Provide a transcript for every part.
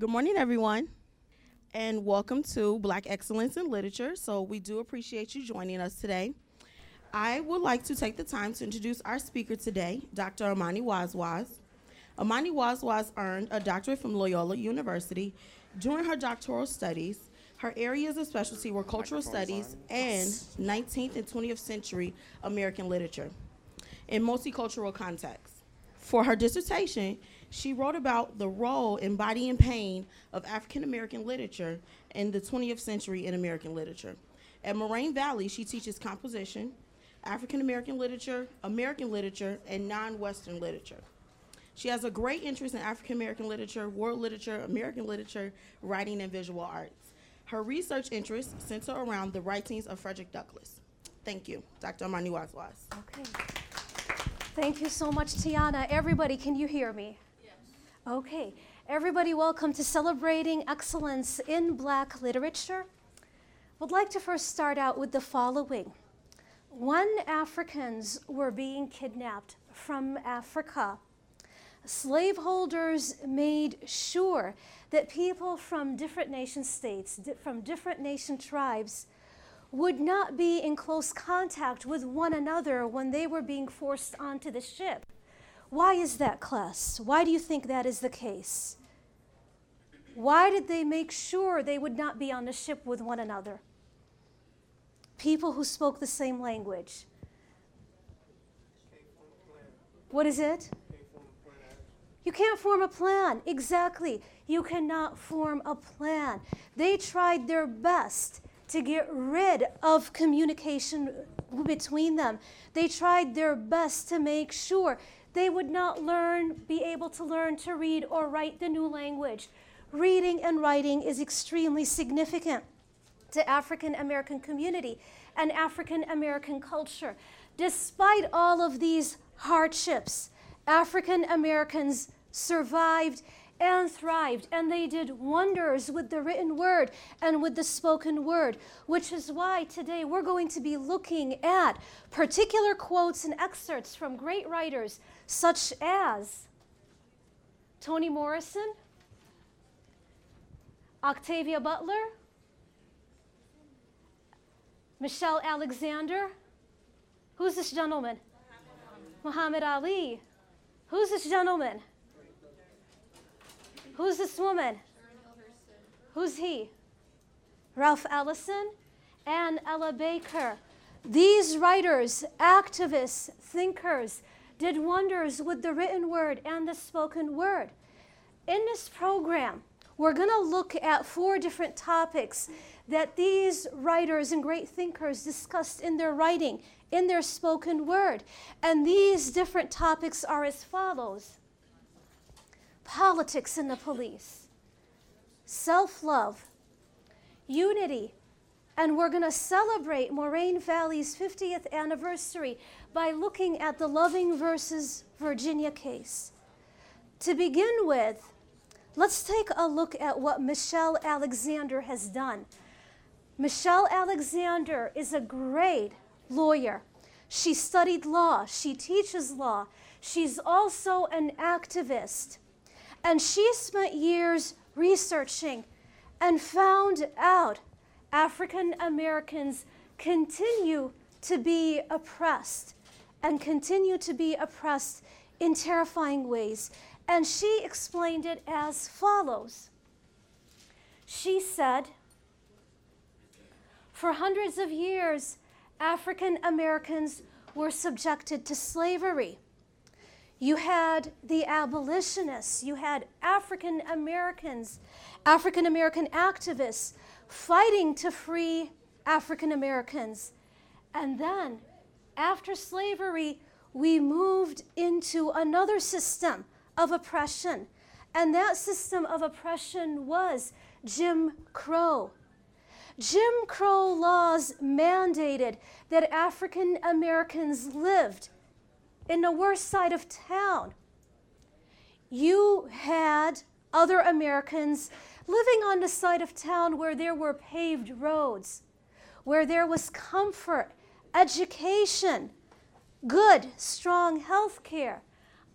Good morning, everyone, and welcome to Black Excellence in Literature. So, we do appreciate you joining us today. I would like to take the time to introduce our speaker today, Dr. Amani Wazwaz. Amani Wazwaz earned a doctorate from Loyola University. During her doctoral studies, her areas of specialty were cultural studies and 19th and 20th century American literature in multicultural contexts. For her dissertation, she wrote about the role embodying pain of African American literature in the 20th century in American literature. At Moraine Valley, she teaches composition, African American literature, American literature, and non Western literature. She has a great interest in African American literature, world literature, American literature, writing, and visual arts. Her research interests center around the writings of Frederick Douglass. Thank you, Dr. Amani Wazwaz. Okay. Thank you so much, Tiana. Everybody, can you hear me? Okay. Everybody, welcome to Celebrating Excellence in Black Literature. Would like to first start out with the following. When Africans were being kidnapped from Africa, slaveholders made sure that people from different nation states, from different nation tribes, would not be in close contact with one another when they were being forced onto the ship. Why is that, class? Why do you think that is the case? Why did they make sure they would not be on the ship with one another? People who spoke the same language. What is it? You can't form a plan. Exactly. You cannot form a plan. They tried their best to get rid of communication between them. They tried their best to make sure they would not learn, be able to learn to read or write the new language. Reading and writing is extremely significant to African American community and African American culture. Despite all of these hardships, African Americans survived and thrived, and they did wonders with the written word and with the spoken word, which is why today we're going to be looking at particular quotes and excerpts from great writers such as Toni Morrison, Octavia Butler, Michelle Alexander. Who's this gentleman? Muhammad Ali. Who's this gentleman? Who's this woman? Who's he? Ralph Ellison and Ella Baker. These writers, activists, thinkers, did wonders with the written word and the spoken word. In this program, we're going to look at four different topics that these writers and great thinkers discussed in their writing, in their spoken word. And these different topics are as follows politics and the police, self love, unity, and we're going to celebrate Moraine Valley's 50th anniversary by looking at the Loving versus Virginia case. To begin with, let's take a look at what Michelle Alexander has done. Michelle Alexander is a great lawyer. She studied law, she teaches law, she's also an activist. And she spent years researching and found out African Americans continue to be oppressed and continue to be oppressed in terrifying ways. And she explained it as follows She said, For hundreds of years, African Americans were subjected to slavery. You had the abolitionists, you had African Americans, African American activists fighting to free African Americans. And then, after slavery, we moved into another system of oppression. And that system of oppression was Jim Crow. Jim Crow laws mandated that African Americans lived in the worst side of town. You had other Americans living on the side of town where there were paved roads, where there was comfort, education, good, strong health care.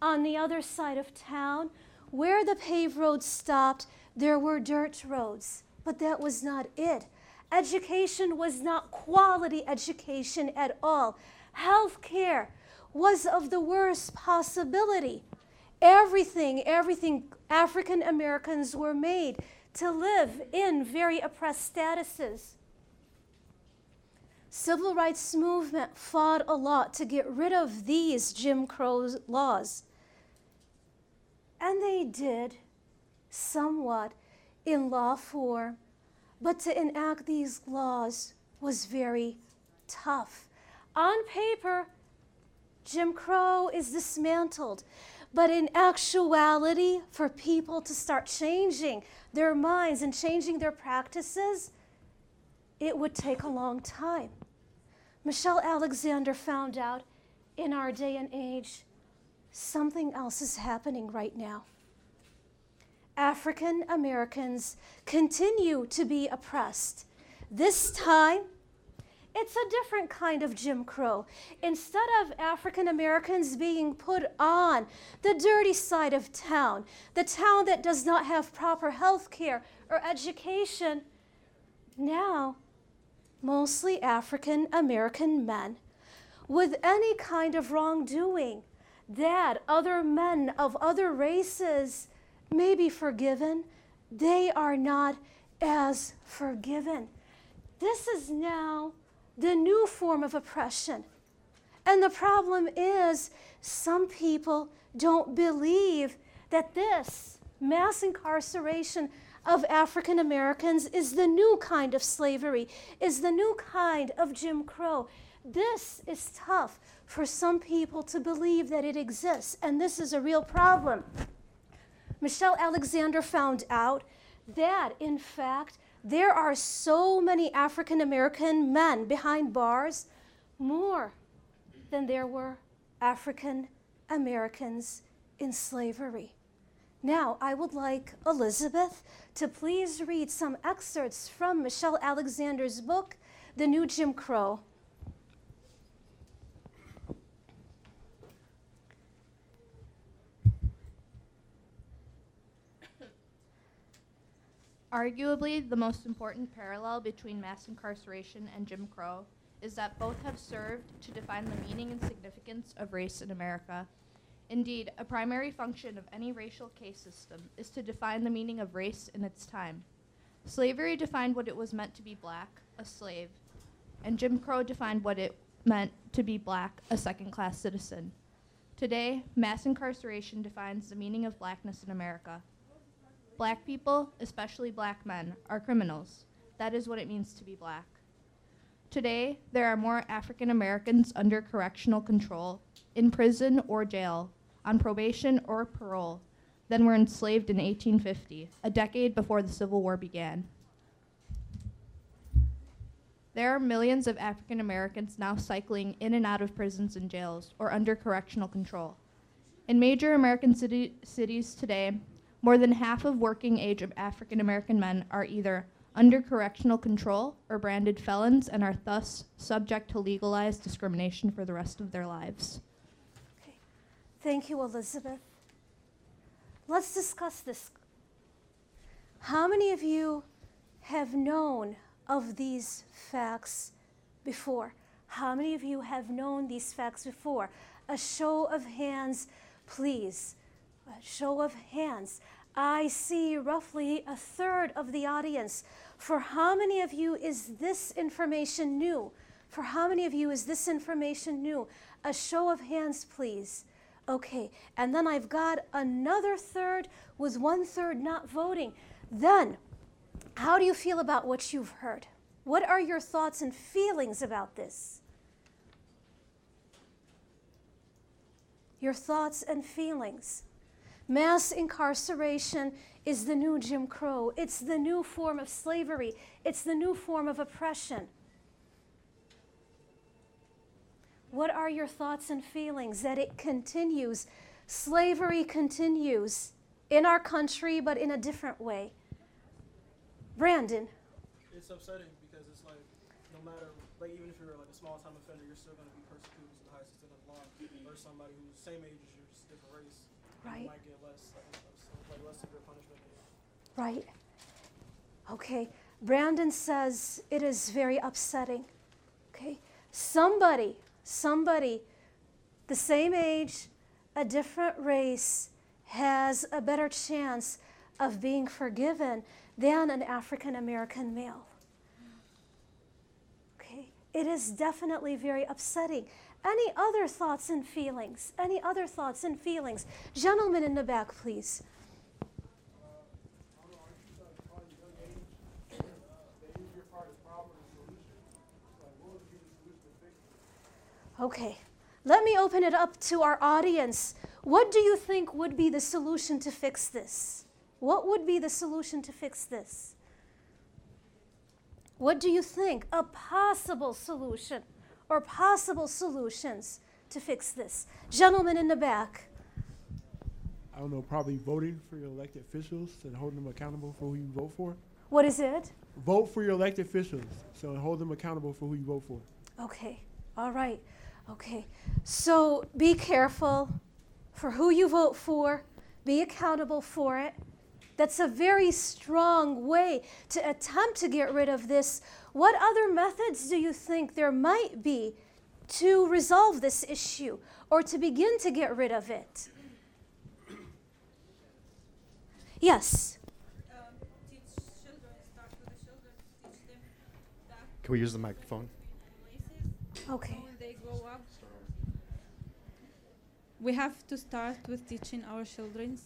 On the other side of town, where the paved roads stopped, there were dirt roads. But that was not it. Education was not quality education at all. Health care was of the worst possibility. Everything, everything, African Americans were made to live in very oppressed statuses. Civil rights movement fought a lot to get rid of these Jim Crow laws. And they did somewhat in law form, but to enact these laws was very tough. On paper, Jim Crow is dismantled, but in actuality, for people to start changing their minds and changing their practices, it would take a long time. Michelle Alexander found out in our day and age something else is happening right now. African Americans continue to be oppressed. This time, it's a different kind of Jim Crow. Instead of African Americans being put on the dirty side of town, the town that does not have proper health care or education, now mostly African American men with any kind of wrongdoing that other men of other races may be forgiven, they are not as forgiven. This is now the new form of oppression. And the problem is, some people don't believe that this mass incarceration of African Americans is the new kind of slavery, is the new kind of Jim Crow. This is tough for some people to believe that it exists, and this is a real problem. Michelle Alexander found out that, in fact, there are so many African American men behind bars, more than there were African Americans in slavery. Now, I would like Elizabeth to please read some excerpts from Michelle Alexander's book, The New Jim Crow. Arguably, the most important parallel between mass incarceration and Jim Crow is that both have served to define the meaning and significance of race in America. Indeed, a primary function of any racial caste system is to define the meaning of race in its time. Slavery defined what it was meant to be black, a slave, and Jim Crow defined what it meant to be black, a second class citizen. Today, mass incarceration defines the meaning of blackness in America. Black people, especially black men, are criminals. That is what it means to be black. Today, there are more African Americans under correctional control, in prison or jail, on probation or parole, than were enslaved in 1850, a decade before the Civil War began. There are millions of African Americans now cycling in and out of prisons and jails or under correctional control. In major American city, cities today, more than half of working age African American men are either under correctional control or branded felons and are thus subject to legalized discrimination for the rest of their lives. Okay. Thank you, Elizabeth. Let's discuss this. How many of you have known of these facts before? How many of you have known these facts before? A show of hands, please. A show of hands. I see roughly a third of the audience. For how many of you is this information new? For how many of you is this information new? A show of hands, please. Okay, and then I've got another third with one third not voting. Then, how do you feel about what you've heard? What are your thoughts and feelings about this? Your thoughts and feelings. Mass incarceration is the new Jim Crow. It's the new form of slavery. It's the new form of oppression. What are your thoughts and feelings that it continues? Slavery continues in our country, but in a different way. Brandon. It's upsetting because it's like no matter like even if you're like a small time offender, you're still gonna be persecuted to the highest extent of the law. Or somebody who's the same age as you, just different race, Right. might get less. Like, and stuff, so. less severe punishment. Right. Okay. Brandon says it is very upsetting. Okay. Somebody, somebody, the same age, a different race, has a better chance of being forgiven than an African American male. Okay. It is definitely very upsetting. Any other thoughts and feelings? Any other thoughts and feelings? Gentlemen in the back, please. Okay, let me open it up to our audience. What do you think would be the solution to fix this? What would be the solution to fix this? What do you think? A possible solution or possible solutions to fix this? Gentlemen in the back. I don't know, probably voting for your elected officials and holding them accountable for who you vote for. What is it? Vote for your elected officials, so hold them accountable for who you vote for. Okay, all right. Okay, so be careful for who you vote for, be accountable for it. That's a very strong way to attempt to get rid of this. What other methods do you think there might be to resolve this issue or to begin to get rid of it? Yes. um, teach children, start with the children, teach them that Can we use the microphone? Okay. when they grow up. We have to start with teaching our children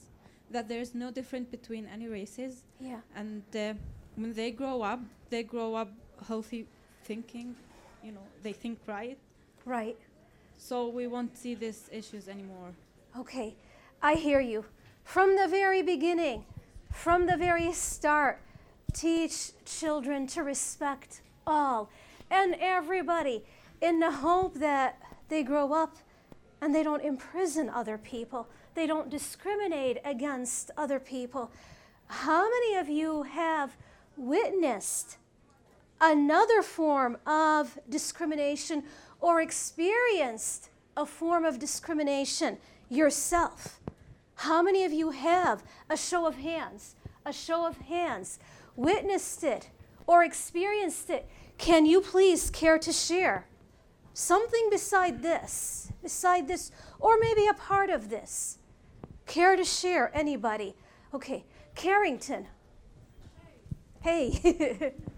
that there is no difference between any races, Yeah. and uh, when they grow up, they grow up healthy thinking. You know, they think right. Right. So we won't see these issues anymore. Okay, I hear you. From the very beginning, from the very start, teach children to respect all and everybody in the hope that they grow up and they don't imprison other people, they don't discriminate against other people. How many of you have witnessed another form of discrimination or experienced a form of discrimination yourself? How many of you have a show of hands? A show of hands. Witnessed it or experienced it? Can you please care to share something beside this? Beside this, or maybe a part of this? Care to share? Anybody? Okay, Carrington. Hey.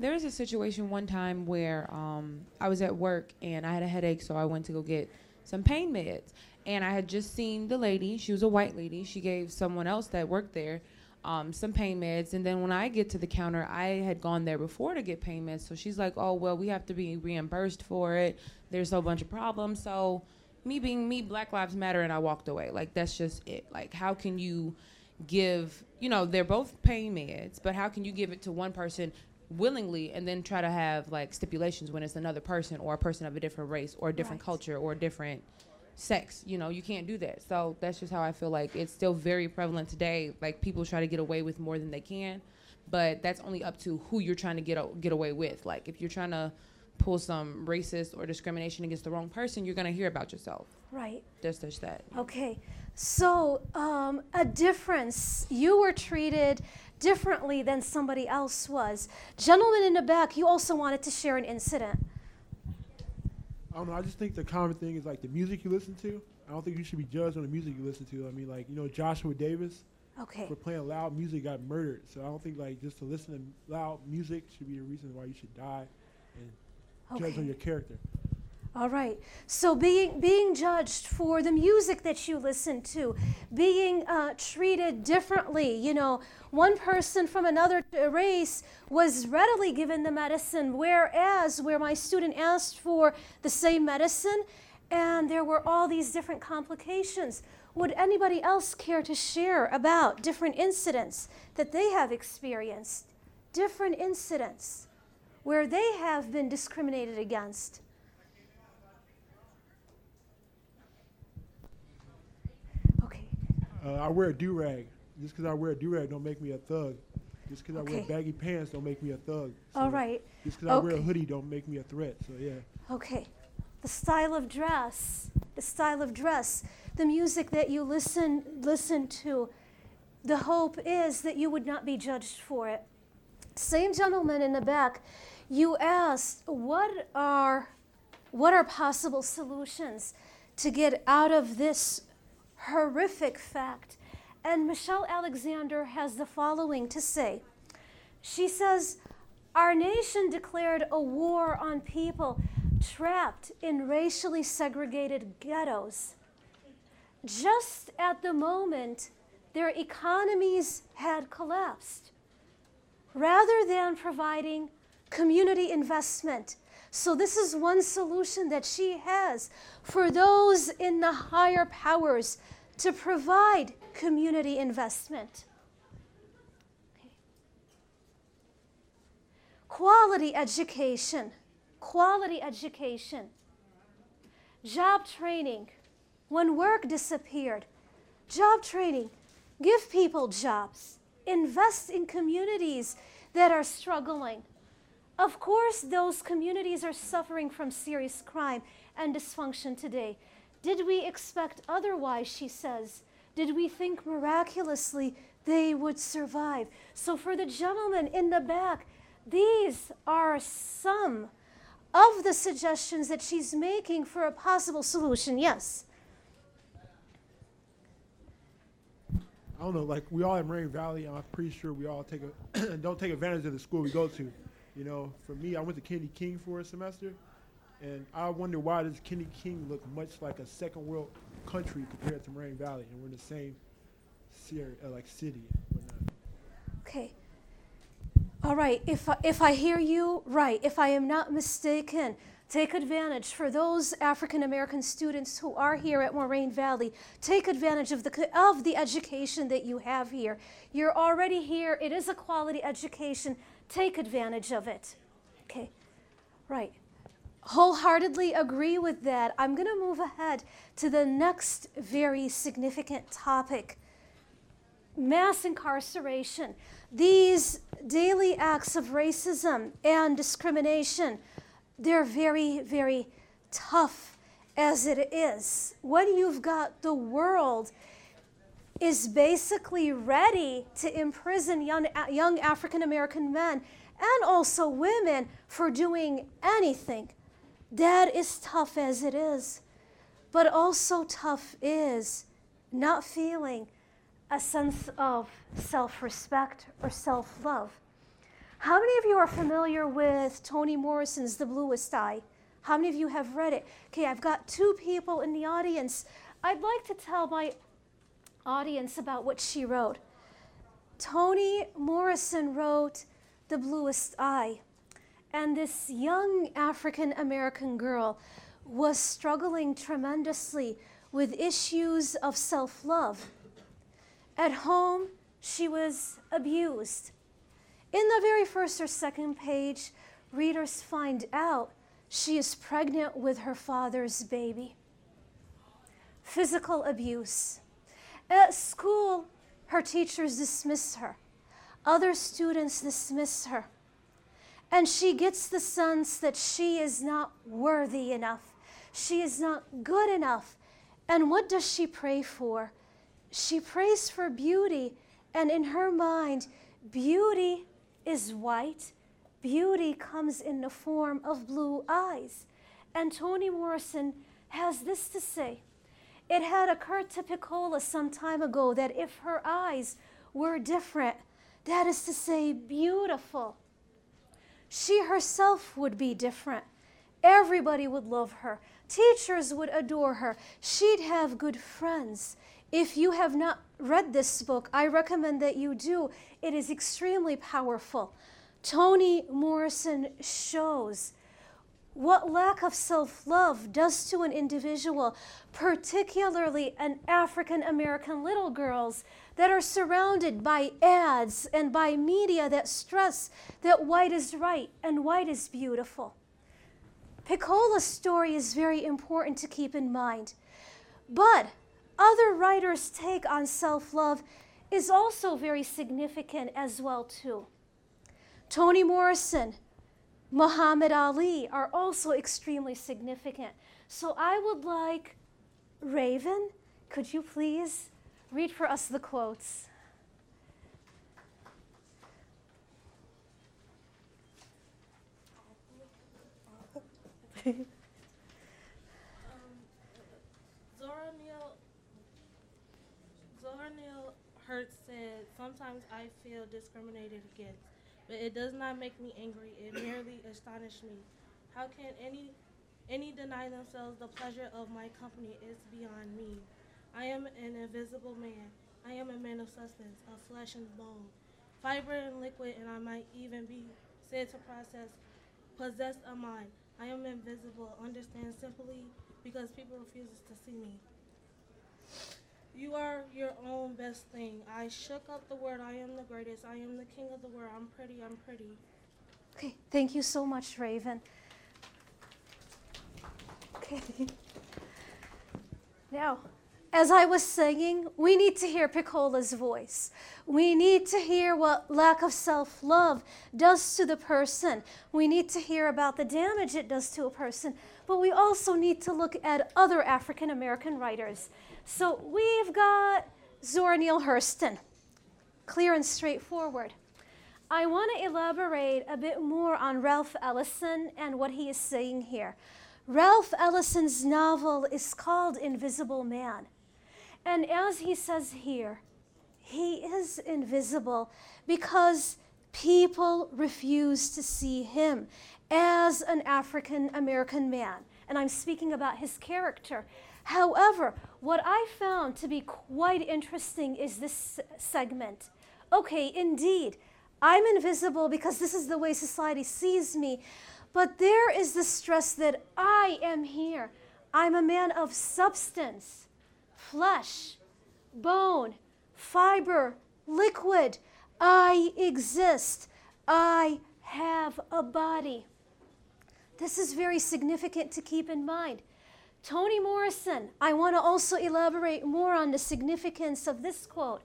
There was a situation one time where um, I was at work and I had a headache, so I went to go get some pain meds. And I had just seen the lady, she was a white lady. She gave someone else that worked there um, some pain meds. And then when I get to the counter, I had gone there before to get pain meds. So she's like, oh, well, we have to be reimbursed for it. There's a bunch of problems. So, me being me, Black Lives Matter, and I walked away. Like, that's just it. Like, how can you give, you know, they're both pain meds, but how can you give it to one person willingly and then try to have like stipulations when it's another person or a person of a different race or a different Right. culture or a different sex you know you can't do that so that's just how i feel like it's still very prevalent today like people try to get away with more than they can but that's only up to who you're trying to get o- get away with like if you're trying to pull some racist or discrimination against the wrong person you're going to hear about yourself right. that's such that Okay, so um, a difference. You were treated differently than somebody else was. Gentleman in the back, you also wanted to share an incident. I don't know. I just think the common thing is like the music you listen to. I don't think you should be judged on the music you listen to. I mean, like you know, Joshua Davis Okay, for playing loud music got murdered. So I don't think like just to listen to loud music should be a reason why you should die and judge on your character. All right. So being being judged for the music that you listen to, being uh, treated differently. You know, one person from another race was readily given the medicine, whereas where my student asked for the same medicine, and there were all these different complications. Would anybody else care to share about different incidents that they have experienced? Different incidents where they have been discriminated against. Okay. Uh, I wear a do rag. Just because I wear a do rag don't make me a thug. Just because I wear baggy pants don't make me a thug. All So right. Just because I wear a hoodie don't make me a threat. So yeah. Okay. The style of dress. The style of dress. the music that you listen listen to, the hope is that you would not be judged for it. Same gentleman in the back, you asked what are what are possible solutions to get out of this horrific fact. And Michelle Alexander has the following to say. She says, Our nation declared a war on people trapped in racially segregated ghettos. Just at the moment their economies had collapsed. Rather than providing community investment, so, this is one solution that she has for those in the higher powers to provide community investment. Quality education, quality education, job training. When work disappeared, job training, give people jobs, invest in communities that are struggling. Of course, those communities are suffering from serious crime and dysfunction today. Did we expect otherwise, she says? Did we think miraculously they would survive? So, for the gentleman in the back, these are some of the suggestions that she's making for a possible solution. Yes. I don't know, like we all in Moraine Valley, I'm pretty sure we all take a don't take advantage of the school we go to. You know, for me, I went to Kennedy King for a semester, and I wonder why does Kenny King look much like a second world country compared to Moraine Valley, and we're in the same uh, like city. Okay. All right. If I, if I hear you right, if I am not mistaken, take advantage for those African American students who are here at Moraine Valley. Take advantage of the of the education that you have here. You're already here. It is a quality education take advantage of it. Okay, right. Wholeheartedly agree with that. I'm going to move ahead to the next very significant topic mass incarceration. These daily acts of racism and discrimination, they're very, very tough as it is. When you've got the world is basically ready to imprison young, young African American men and also women for doing anything. That is tough as it is. But also tough is not feeling a sense of self respect or self love. How many of you are familiar with Toni Morrison's The Bluest Eye? How many of you have read it? Okay, I've got two people in the audience. I'd like to tell my audience about what she wrote. Toni Morrison wrote The Bluest Eye, and this young African American girl was struggling tremendously with issues of self love. At home, she was abused. In the very first or second page, readers find out she is pregnant with her father's baby. Physical abuse, at school, her teachers dismiss her. Other students dismiss her. And she gets the sense that she is not worthy enough. She is not good enough. And what does she pray for? She prays for beauty. And in her mind, beauty is white. Beauty comes in the form of blue eyes. And Toni Morrison has this to say it had occurred to Pecola some time ago that if her eyes were different, that is to say, beautiful, she herself would be different. Everybody would love her. Teachers would adore her. She'd have good friends. If you have not read this book, I recommend that you do. It is extremely powerful. Toni Morrison shows what lack of self love does to an individual, particularly an African American little girls that are surrounded by ads and by media that stress that white is right and white is beautiful. Pecola's story is very important to keep in mind. But other writers' take on self love is also very significant as well too. Toni Morrison Muhammad Ali are also extremely significant. So I would like Raven could you please read for us the quotes? Zora Neale, Zora Neale said, Sometimes I feel discriminated against, but it does not make me angry. It merely astonishes me. How can any any deny themselves the pleasure of my company is beyond me. I am an invisible man. I am a man of substance, of flesh and bone, fiber and liquid, and I might even be said to process, possess a mind. I am invisible, understand simply because people refuses to see me. You are your own best thing. I shook up the word. I am the greatest. I am the king of the world. I'm pretty. I'm pretty. Okay, thank you so much, Raven. Okay. Now, as I was saying, we need to hear Pecola's voice. We need to hear what lack of self love does to the person. We need to hear about the damage it does to a person. But we also need to look at other African American writers. So we've got Zora Neale Hurston, clear and straightforward. I want to elaborate a bit more on Ralph Ellison and what he is saying here. Ralph Ellison's novel is called Invisible Man. And as he says here, he is invisible because people refuse to see him as an African American man. And I'm speaking about his character. However, what I found to be quite interesting is this segment. Okay, indeed, I'm invisible because this is the way society sees me. But there is the stress that I am here. I'm a man of substance, flesh, bone, fiber, liquid. I exist. I have a body. This is very significant to keep in mind. Toni Morrison, I want to also elaborate more on the significance of this quote.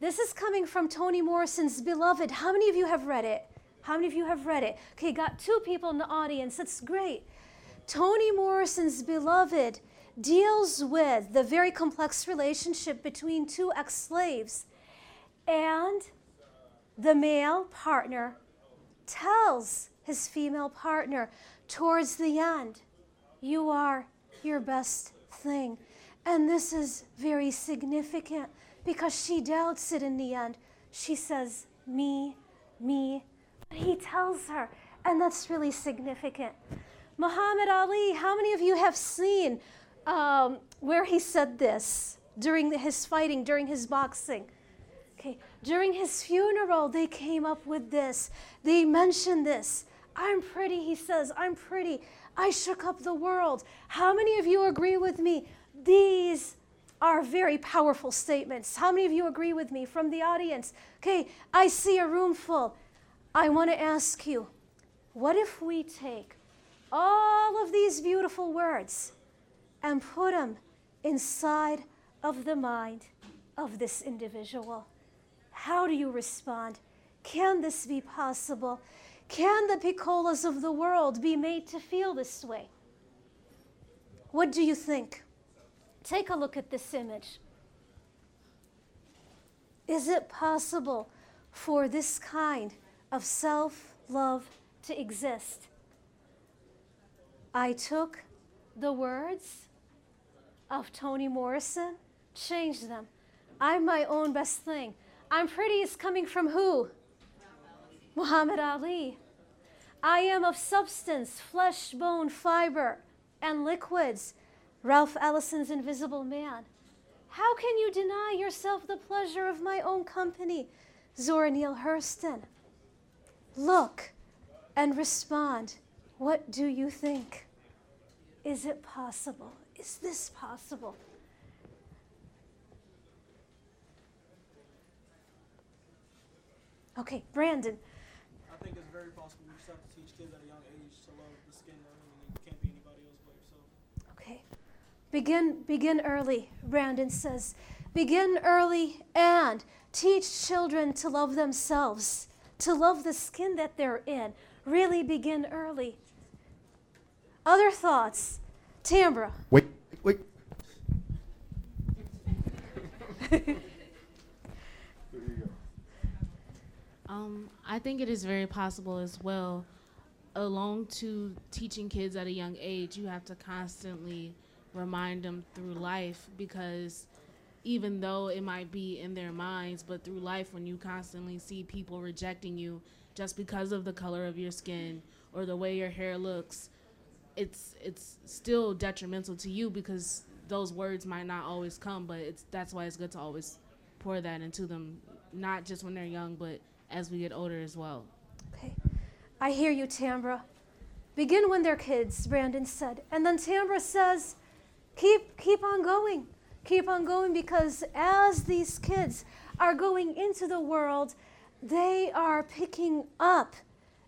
This is coming from Toni Morrison's Beloved. How many of you have read it? How many of you have read it? Okay, got two people in the audience. That's great. Toni Morrison's Beloved deals with the very complex relationship between two ex slaves. And the male partner tells his female partner towards the end, You are your best thing. And this is very significant because she doubts it in the end. She says, Me, me, But he tells her, and that's really significant. Muhammad Ali, how many of you have seen um, where he said this during his fighting, during his boxing? Okay, during his funeral, they came up with this. They mentioned this. I'm pretty, he says, I'm pretty. I shook up the world. How many of you agree with me? These are very powerful statements. How many of you agree with me from the audience? Okay, I see a room full. I want to ask you what if we take all of these beautiful words and put them inside of the mind of this individual? How do you respond? Can this be possible? Can the Pecolas of the world be made to feel this way? What do you think? Take a look at this image. Is it possible for this kind of self love to exist. I took the words of Toni Morrison, changed them. I'm my own best thing. I'm pretty is coming from who? Muhammad Ali. I am of substance, flesh, bone, fiber, and liquids. Ralph Ellison's Invisible Man. How can you deny yourself the pleasure of my own company? Zora Neale Hurston. Look and respond. What do you think? Is it possible? Is this possible? Okay, Brandon. I think it's very possible. We just have to teach kids at a young age to love the skin. I mean, you can't be anybody else but yourself. Okay. Begin begin early, Brandon says. Begin early and teach children to love themselves to love the skin that they're in. Really begin early. Other thoughts? Tambra. Wait, wait. Um, I think it is very possible as well. Along to teaching kids at a young age, you have to constantly remind them through life because even though it might be in their minds, but through life, when you constantly see people rejecting you just because of the color of your skin or the way your hair looks, it's it's still detrimental to you because those words might not always come. But it's that's why it's good to always pour that into them, not just when they're young, but as we get older as well. Okay. I hear you, Tambra. Begin when they're kids, Brandon said. And then Tambra says, keep, keep on going. Keep on going because as these kids are going into the world, they are picking up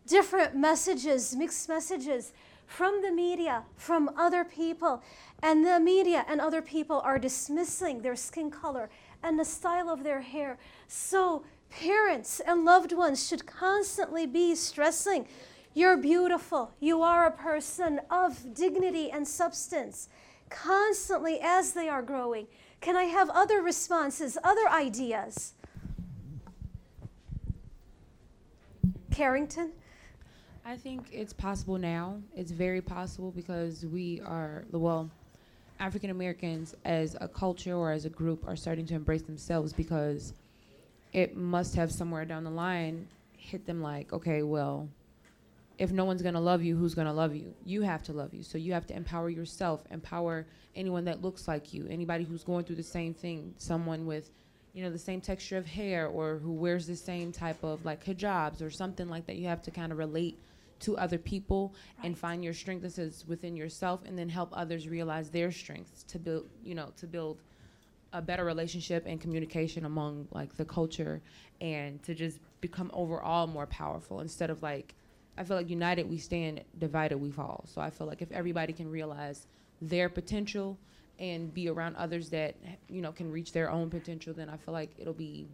different messages, mixed messages from the media, from other people. And the media and other people are dismissing their skin color and the style of their hair. So Parents and loved ones should constantly be stressing you're beautiful, you are a person of dignity and substance, constantly as they are growing. Can I have other responses, other ideas? Carrington? I think it's possible now. It's very possible because we are, well, African Americans as a culture or as a group are starting to embrace themselves because it must have somewhere down the line hit them like, okay, well, if no one's going to love you, who's going to love you? You have to love you. So you have to empower yourself, empower anyone that looks like you, anybody who's going through the same thing, someone with, you know, the same texture of hair or who wears the same type of like hijabs or something like that. You have to kind of relate to other people right. and find your strengths within yourself and then help others realize their strengths to build, you know, to build a better relationship and communication among like the culture and to just become overall more powerful instead of like I feel like united we stand, divided we fall. So I feel like if everybody can realize their potential and be around others that you know can reach their own potential, then I feel like it'll be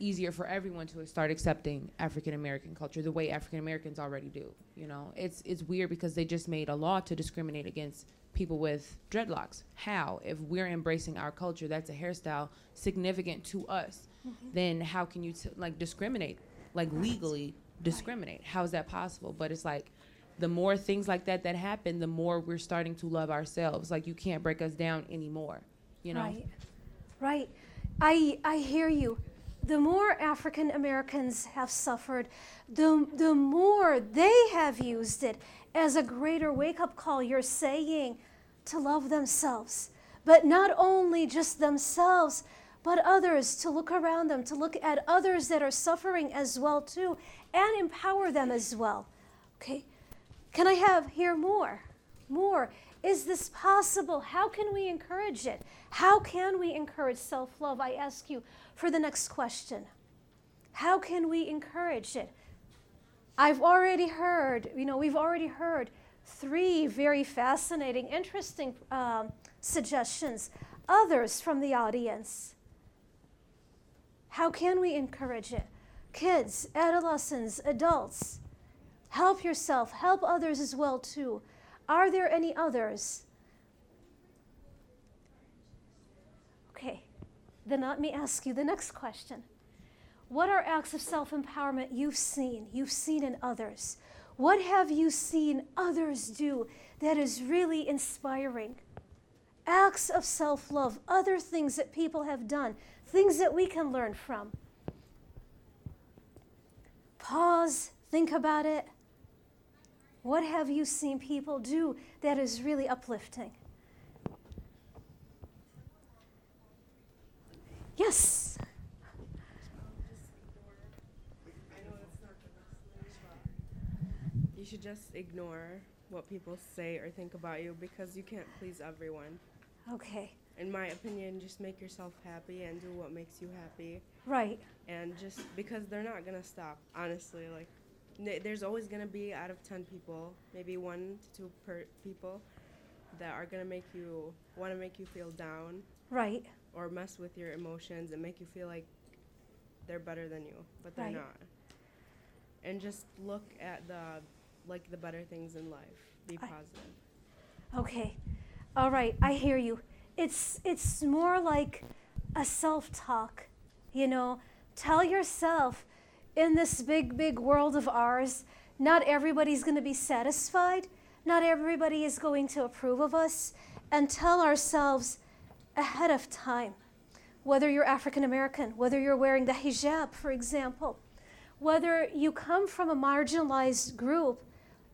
easier for everyone to start accepting African American culture the way African Americans already do. You know, it's it's weird because they just made a law to discriminate against people with dreadlocks. How? If we're embracing our culture, that's a hairstyle significant to us. Mm-hmm. Then how can you t- like discriminate, like legally discriminate? How is that possible? But it's like the more things like that that happen, the more we're starting to love ourselves. Like you can't break us down anymore. You know. Right. Right. I I hear you. The more African Americans have suffered, the the more they have used it as a greater wake up call. You're saying to love themselves, but not only just themselves, but others, to look around them, to look at others that are suffering as well too, and empower them as well. Okay? Can I have hear more? More. Is this possible? How can we encourage it? How can we encourage self love? I ask you for the next question. How can we encourage it? I've already heard, you know, we've already heard three very fascinating, interesting um, suggestions. Others from the audience. How can we encourage it? Kids, adolescents, adults. Help yourself, help others as well too. Are there any others? Okay, then let me ask you the next question. What are acts of self empowerment you've seen, you've seen in others? What have you seen others do that is really inspiring? Acts of self love, other things that people have done, things that we can learn from. Pause, think about it. What have you seen people do that is really uplifting? Yes. You should just ignore what people say or think about you because you can't please everyone. Okay. In my opinion, just make yourself happy and do what makes you happy. Right. And just because they're not going to stop, honestly. Like, n- there's always going to be out of 10 people, maybe one to two per people that are going to make you want to make you feel down. Right. Or mess with your emotions and make you feel like they're better than you, but they're right. not. And just look at the like the better things in life. Be positive. I, okay. All right, I hear you. It's it's more like a self talk. You know, tell yourself in this big, big world of ours, not everybody's going to be satisfied, not everybody is going to approve of us, and tell ourselves ahead of time whether you're African American, whether you're wearing the hijab, for example, whether you come from a marginalized group,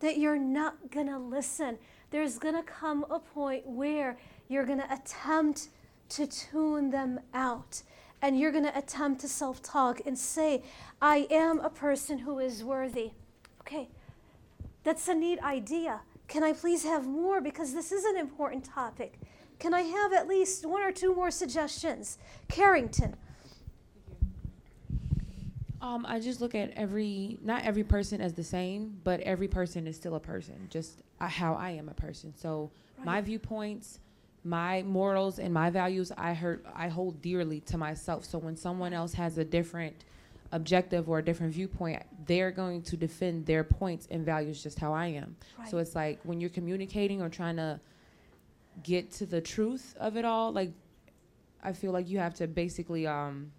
that you're not going to listen. There's going to come a point where you're going to attempt to tune them out. And you're going to attempt to self talk and say, I am a person who is worthy. Okay, that's a neat idea. Can I please have more? Because this is an important topic. Can I have at least one or two more suggestions? Carrington. Um, I just look at every, not every person as the same, but every person is still a person, just uh, how I am a person. So my viewpoints, my morals, and my values, I heard, I hold dearly to myself. So when someone else has a different objective or a different viewpoint, they're going to defend their points and values just how I am. So it's like when you're communicating or trying to get to the truth of it all, like I feel like you have to basically um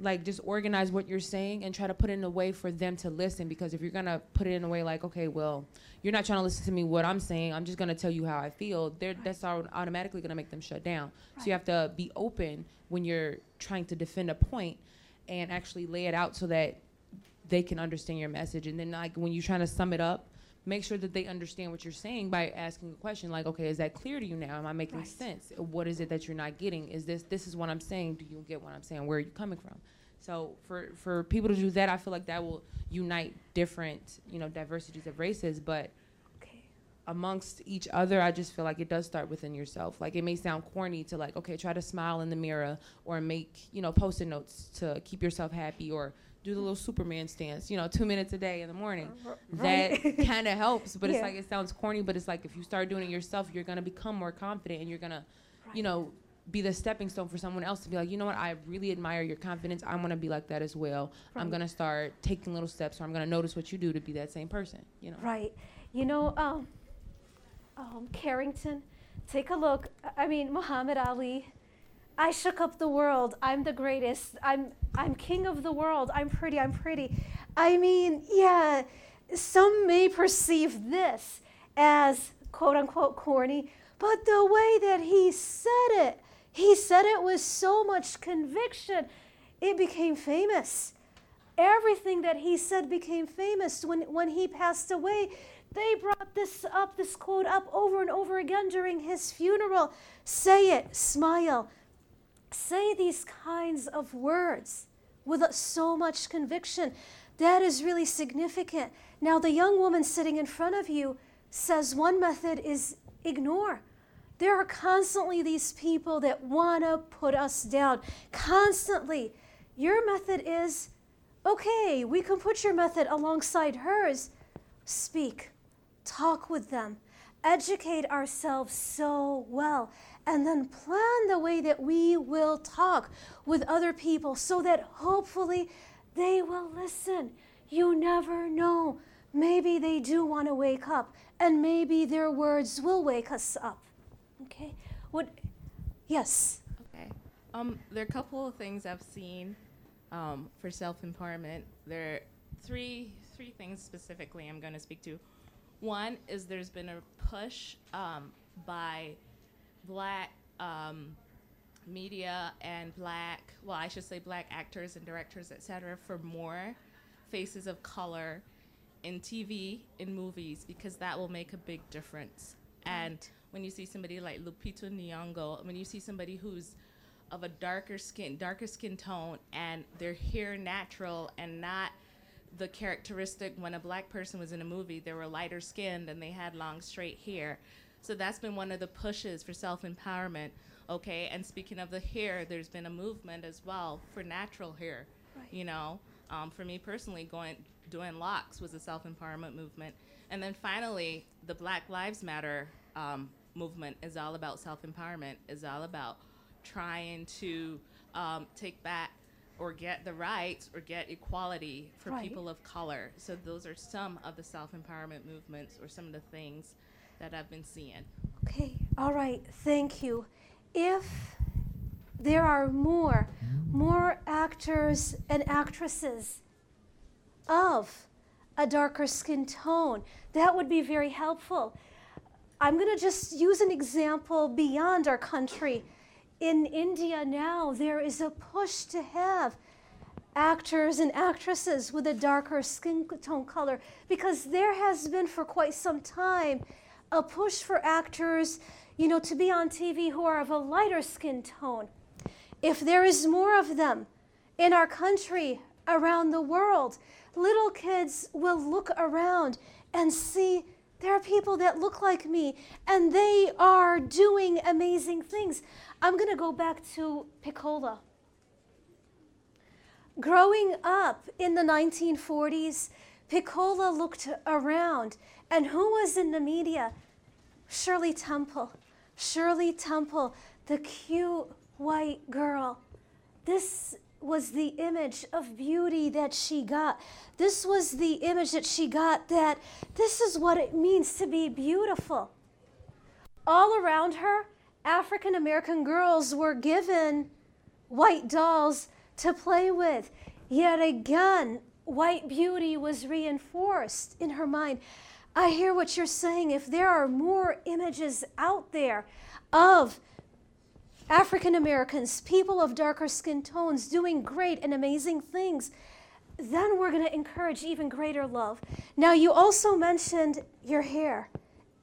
like just organize what you're saying and try to put it in a way for them to listen because if you're gonna put it in a way like okay well you're not trying to listen to me what i'm saying i'm just gonna tell you how i feel they're that's automatically gonna make them shut down. So you have to be open when you're trying to defend a point and actually lay it out so that they can understand your message. And then like when you're trying to sum it up make sure that they understand what you're saying by asking a question like okay is that clear to you now? Am i making Right. sense? What is it that you're not getting? Is this this is what i'm saying? Do you get what i'm saying? Where are you coming from? So for for people to do that i feel like that will unite different you know diversities of races but Okay. amongst each other i just feel like it does start within yourself. Like it may sound corny to like okay try to smile in the mirror or make you know post-it notes to keep yourself happy or do the little superman stance you know two minutes a day in the morning that kind of helps but Yeah. it's like it sounds corny but it's like if you start doing it yourself you're going to become more confident and you're going to you know be the stepping stone for someone else to be like you know what i really admire your confidence i'm to be like that as well i'm going to start taking little steps or i'm going to notice what you do to be that same person you know Right. You know, um, um, Carrington, take a look. I mean, Muhammad Ali. I shook up the world. I'm the greatest. I'm I'm king of the world. I'm pretty. I'm pretty. I mean, yeah, some may perceive this as quote unquote corny, but the way that he said it, he said it with so much conviction, it became famous everything that he said became famous when, when he passed away they brought this up this quote up over and over again during his funeral say it smile say these kinds of words with so much conviction. That is really significant. Now the young woman sitting in front of you says one method is ignore. There are constantly these people that want to put us down. Constantly. Your method is Okay, we can put your method alongside hers. Speak, talk with them, educate ourselves so well, and then plan the way that we will talk with other people so that hopefully they will listen. You never know. Maybe they do want to wake up, and maybe their words will wake us up. Okay? What? Yes. Okay. Um, there are a couple of things I've seen um, for self empowerment. There are three three things specifically I'm going to speak to. One is there's been a push um, by black um, media and black, well, I should say black actors and directors, et cetera, for more faces of color in TV, in movies, because that will make a big difference. And when you see somebody like Lupita Nyong'o, when you see somebody who's of a darker skin, darker skin tone, and their hair natural and not the characteristic when a black person was in a movie, they were lighter skinned and they had long straight hair. So that's been one of the pushes for self empowerment. Okay, and speaking of the hair, there's been a movement as well for natural hair. Right. You know, um, for me personally, going doing locks was a self empowerment movement. And then finally, the Black Lives Matter um, movement is all about self empowerment. Is all about trying to um, take back or get the rights or get equality for Right. people of color. So those are some of the self empowerment movements or some of the things that I've been seeing. Okay, all right, thank you. If there are more, more actors and actresses of a darker skin tone. That would be very helpful. I'm going to just use an example beyond our country. In India now, there is a push to have actors and actresses with a darker skin tone color because there has been for quite some time a push for actors, you know, to be on TV who are of a lighter skin tone. If there is more of them in our country, around the world, little kids will look around and see there are people that look like me and they are doing amazing things. I'm going to go back to Pecola. Growing up in the 1940s, Pecola looked around, and who was in the media? Shirley Temple. Shirley Temple, the cute white girl. This was the image of beauty that she got. This was the image that she got that this is what it means to be beautiful. All around her, African American girls were given white dolls to play with. Yet again, white beauty was reinforced in her mind. I hear what you're saying. If there are more images out there of African Americans, people of darker skin tones doing great and amazing things, then we're going to encourage even greater love. Now, you also mentioned your hair,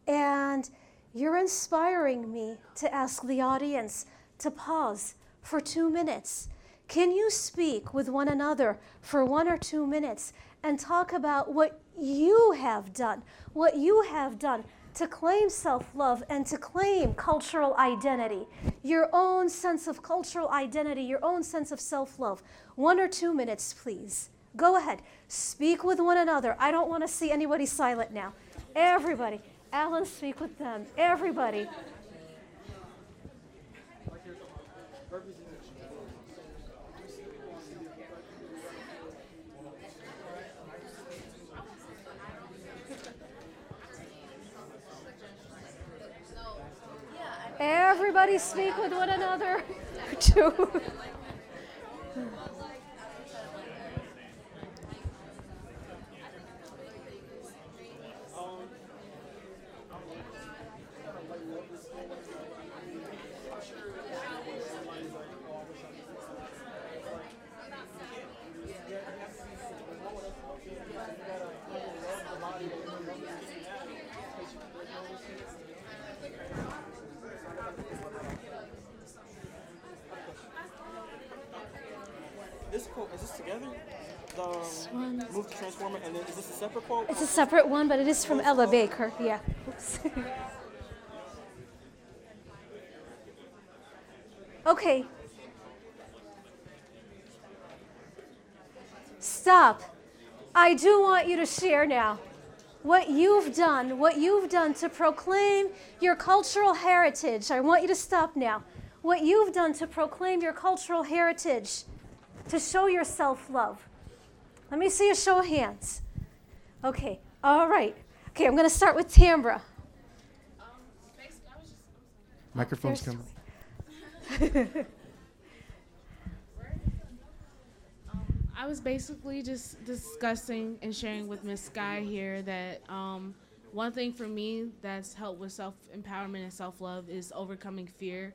and you're inspiring me to ask the audience to pause for two minutes. Can you speak with one another for one or two minutes and talk about what you have done, what you have done to claim self love and to claim cultural identity, your own sense of cultural identity, your own sense of self love. One or two minutes, please. Go ahead. Speak with one another. I don't want to see anybody silent now. Everybody. Alan, speak with them. Everybody. Everybody speak with one another. This quote is this together? The um, transformer, and then is this a separate quote? It's a separate one, but it is from Ella Baker. Yeah. Okay. Stop. I do want you to share now what you've done, what you've done to proclaim your cultural heritage. I want you to stop now. What you've done to proclaim your cultural heritage, to show your self love. Let me see a show of hands. Okay, all right. Okay, I'm going to start with Tambra. Microphone's There's coming. I was basically just discussing and sharing with Miss Sky here that um, one thing for me that's helped with self empowerment and self love is overcoming fear,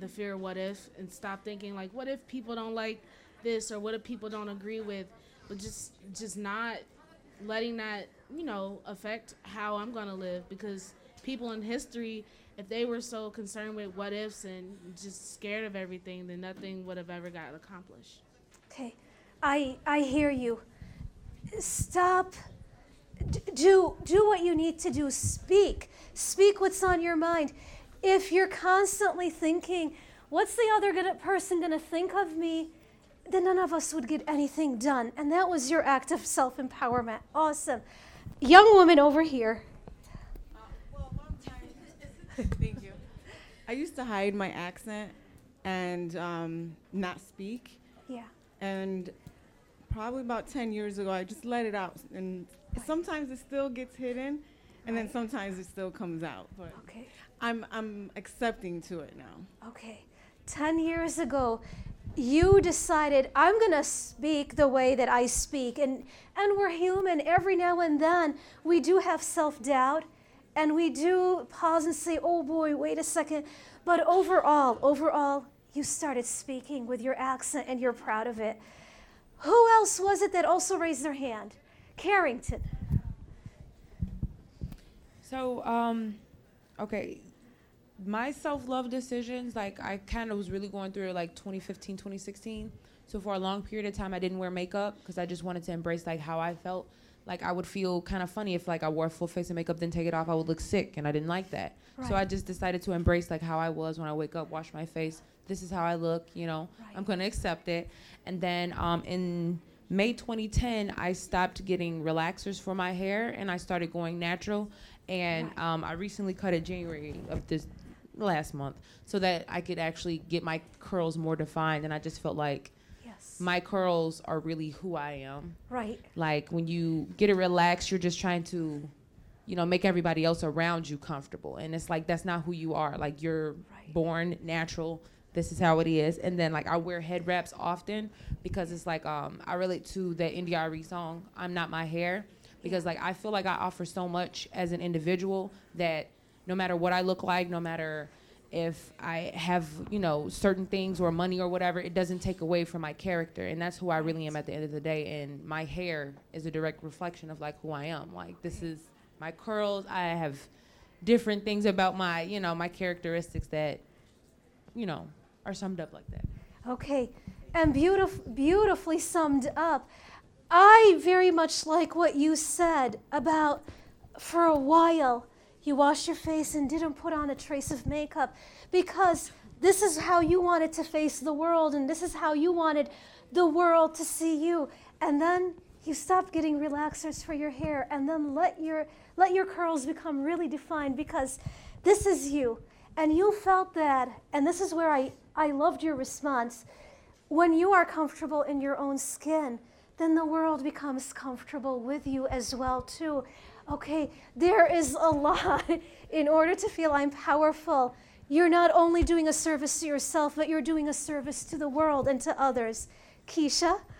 the fear of what if, and stop thinking like, what if people don't like this or what if people don't agree with, but just just not letting that you know affect how I'm gonna live because people in history. If they were so concerned with what ifs and just scared of everything, then nothing would have ever got accomplished. Okay, I, I hear you. Stop. D- do, do what you need to do. Speak. Speak what's on your mind. If you're constantly thinking, what's the other gonna, person to think of me? Then none of us would get anything done. And that was your act of self empowerment. Awesome. Young woman over here. Well, sometimes. Thank you. I used to hide my accent and um, not speak. Yeah. And probably about 10 years ago, I just let it out. And sometimes it still gets hidden, and then sometimes it still comes out. But Okay. I'm, I'm accepting to it now. Okay. 10 years ago, you decided, I'm going to speak the way that I speak. And, and we're human. Every now and then, we do have self doubt. And we do pause and say, oh boy, wait a second. But overall, overall, you started speaking with your accent and you're proud of it. Who else was it that also raised their hand? Carrington. So, um, okay, my self love decisions, like I kind of was really going through like 2015, 2016. So for a long period of time, I didn't wear makeup because I just wanted to embrace like how I felt. Like I would feel kind of funny if like I wore full face of makeup, then take it off, I would look sick, and I didn't like that. So I just decided to embrace like how I was when I wake up, wash my face. This is how I look, you know. I'm gonna accept it. And then um, in May 2010, I stopped getting relaxers for my hair and I started going natural. And um, I recently cut it January of this last month so that I could actually get my curls more defined. And I just felt like Yes. my curls are really who I am. Right. Like when you get it relaxed, you're just trying to, you know, make everybody else around you comfortable. And it's like that's not who you are. Like you're born natural. This is how it is. And then like I wear head wraps often because it's like um I relate to the India.Arie song, I'm not my hair. Because like I feel like I offer so much as an individual that no matter what I look like, no matter if I have, you know, certain things or money or whatever, it doesn't take away from my character. And that's who I really am at the end of the day. And my hair is a direct reflection of like who I am. Like this is my curls. I have different things about my, you know, my characteristics that, you know, are summed up like that. Okay, and beautif- beautifully summed up. I very much like what you said about for a while you washed your face and didn't put on a trace of makeup because this is how you wanted to face the world and this is how you wanted the world to see you. And then you stopped getting relaxers for your hair and then let your let your curls become really defined because this is you. And you felt that and this is where I I loved your response. When you are comfortable in your own skin, then the world becomes comfortable with you as well too. Okay, there is a lot in order to feel I'm powerful. You're not only doing a service to yourself, but you're doing a service to the world and to others. Keisha?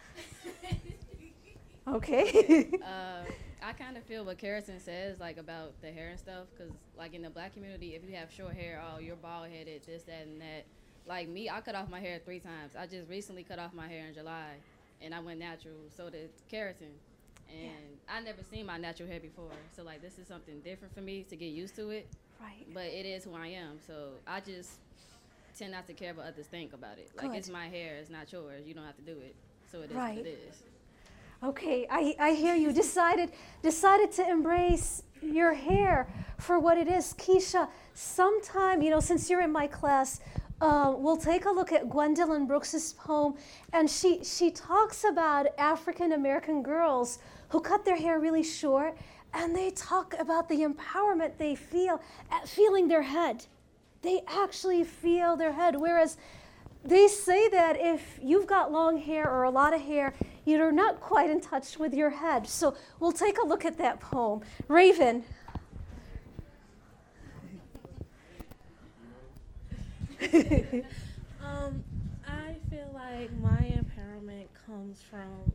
Okay. uh, I kind of feel what Carrison says, like about the hair and stuff, because like in the black community, if you have short hair, oh, you're bald headed, this, that, and that. Like me, I cut off my hair three times. I just recently cut off my hair in July, and I went natural. So did Carrison, and I never seen my natural hair before. So like this is something different for me to get used to it. Right. But it is who I am. So I just tend not to care what others think about it. Like Good. it's my hair, it's not yours. You don't have to do it. So it is Right. what it is. Okay, I, I hear you. Decided decided to embrace your hair for what it is. Keisha, sometime, you know, since you're in my class, uh, we'll take a look at Gwendolyn Brooks's poem, and she she talks about African American girls who cut their hair really short, and they talk about the empowerment they feel at feeling their head. They actually feel their head, whereas they say that if you've got long hair or a lot of hair, you're not quite in touch with your head. So we'll take a look at that poem. Raven. Um, I feel like my empowerment comes from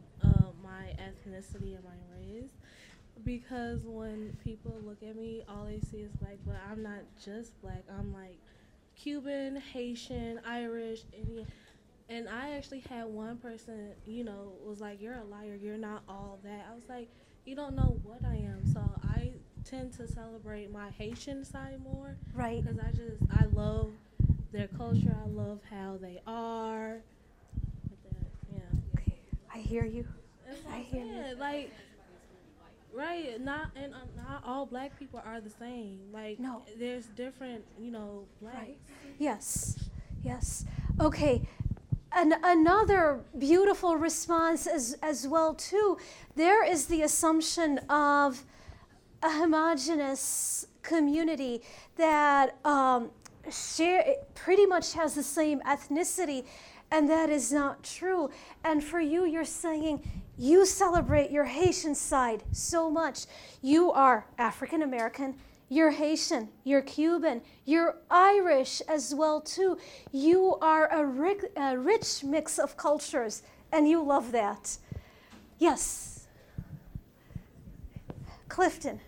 my ethnicity and my race. Because when people look at me, all they see is black, but I'm not just black. I'm like Cuban, Haitian, Irish, Indian. And I actually had one person, you know, was like, You're a liar. You're not all that. I was like, You don't know what I am. So I tend to celebrate my Haitian side more. Right. Because I just, I love their culture. I love how they are. But that, yeah. I hear you. That's what I I'm hear you. saying, Like, right? Not and uh, not all black people are the same. Like, No. there's different, you know, blacks. Yes, yes. Okay. And another beautiful response as, as well too. There is the assumption of a homogenous community that um, share pretty much has the same ethnicity, and that is not true. And for you, you're saying you celebrate your Haitian side so much. You are African American. You're Haitian, you're Cuban, you're Irish as well too. You are a, ri- a rich mix of cultures and you love that. Yes. Clifton.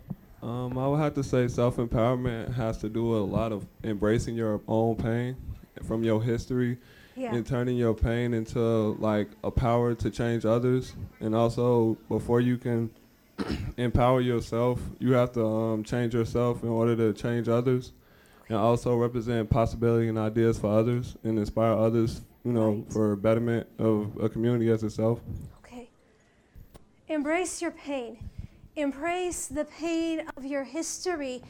Um, I would have to say self empowerment has to do with a lot of embracing your own pain from your history Yeah. and turning your pain into like a power to change others. And also, before you can empower yourself, you have to um, change yourself in order to change others. And also represent possibility and ideas for others and inspire others, you know, for betterment of a community as itself. Okay. Embrace your pain. Embrace the pain of your history.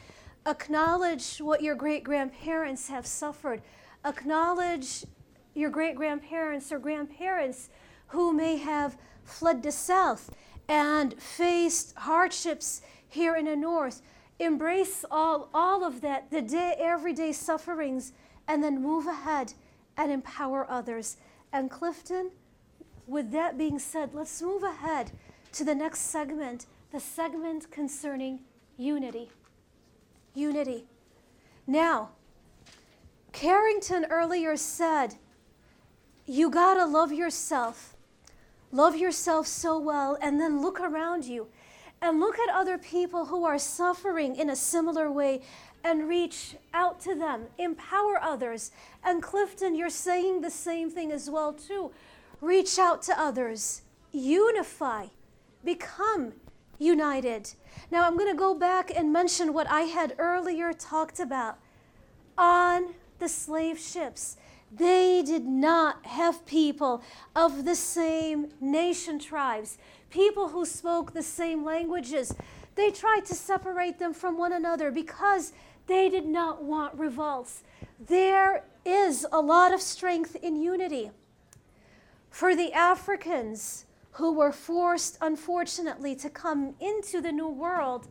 Acknowledge what your great grandparents have suffered. Acknowledge your great grandparents or grandparents who may have fled the South and faced hardships here in the North. Embrace all, all of that, the day, everyday sufferings, and then move ahead and empower others. And Clifton, with that being said, let's move ahead to the next segment, the segment concerning unity. Unity. Now, Carrington earlier said, you gotta love yourself. Love yourself so well, and then look around you and look at other people who are suffering in a similar way and reach out to them, empower others. And Clifton, you're saying the same thing as well too. Reach out to others, unify, become united. Now I'm going to go back and mention what I had earlier talked about on the slave ships. They did not have people of the same nation tribes, people who spoke the same languages. They tried to separate them from one another because they did not want revolts. There is a lot of strength in unity. For the Africans who were forced, unfortunately, to come into the New World,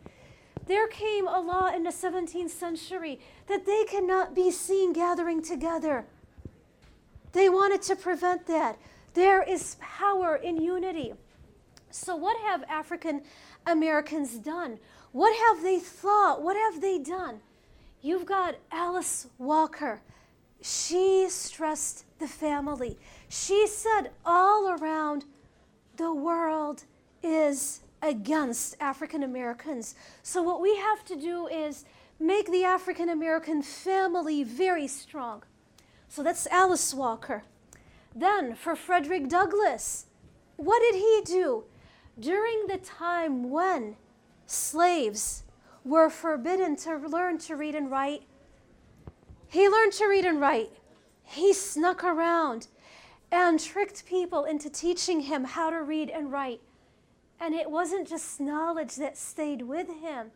there came a law in the 17th century that they cannot be seen gathering together. They wanted to prevent that. There is power in unity. So, what have African Americans done? What have they thought? What have they done? You've got Alice Walker. She stressed the family. She said all around the world is against African Americans. So, what we have to do is make the African American family very strong. So, that's Alice Walker. Then, for Frederick Douglass, what did he do? During the time when slaves were forbidden to learn to read and write, he learned to read and write. He snuck around and tricked people into teaching him how to read and write. And it wasn't just knowledge that stayed with him.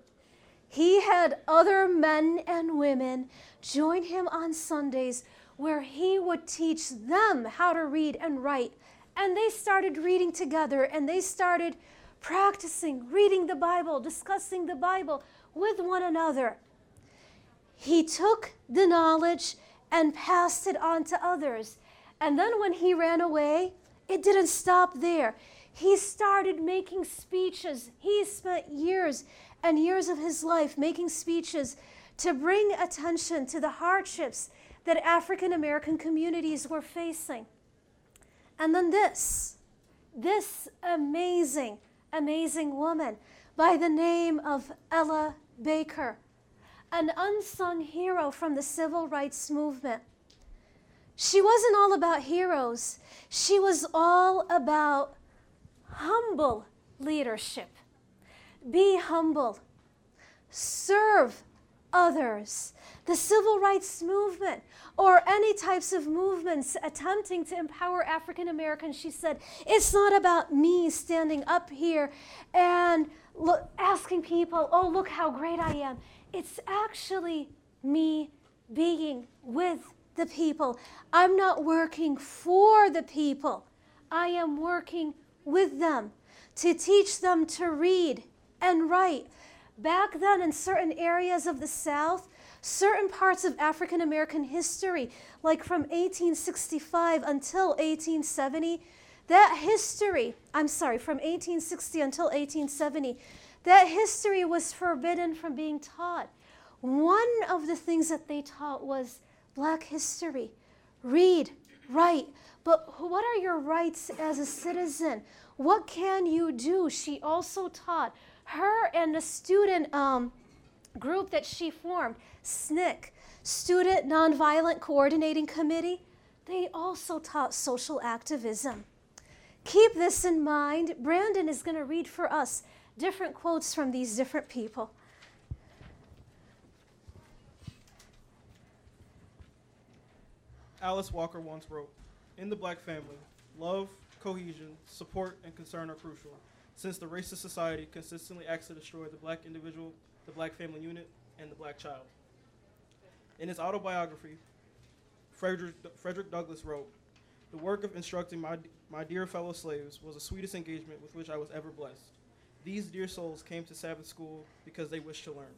He had other men and women join him on Sundays where he would teach them how to read and write. And they started reading together and they started practicing reading the Bible, discussing the Bible with one another. He took the knowledge and passed it on to others. And then when he ran away, it didn't stop there. He started making speeches. He spent years and years of his life making speeches to bring attention to the hardships that African American communities were facing. And then this, this amazing, amazing woman by the name of Ella Baker, an unsung hero from the civil rights movement. She wasn't all about heroes, she was all about humble leadership. Be humble, serve others. The civil rights movement, or any types of movements attempting to empower African Americans, she said, it's not about me standing up here and look, asking people, oh, look how great I am. It's actually me being with the people. I'm not working for the people, I am working with them to teach them to read and write. Back then, in certain areas of the South, certain parts of African American history, like from 1865 until 1870, that history, I'm sorry, from 1860 until 1870, that history was forbidden from being taught. one of the things that they taught was black history. Read, write, but what are your rights as a citizen? What can you do? She also taught her and the student um, group that she formed, SNCC, Student Nonviolent Coordinating Committee, they also taught social activism. Keep this in mind. Brandon is going to read for us different quotes from these different people. Alice Walker once wrote, In the black family, love, cohesion, support, and concern are crucial, since the racist society consistently acts to destroy the black individual, the black family unit, and the black child. In his autobiography, Frederick, Frederick Douglass wrote, The work of instructing my, my dear fellow slaves was the sweetest engagement with which I was ever blessed. These dear souls came to Sabbath school because they wished to learn.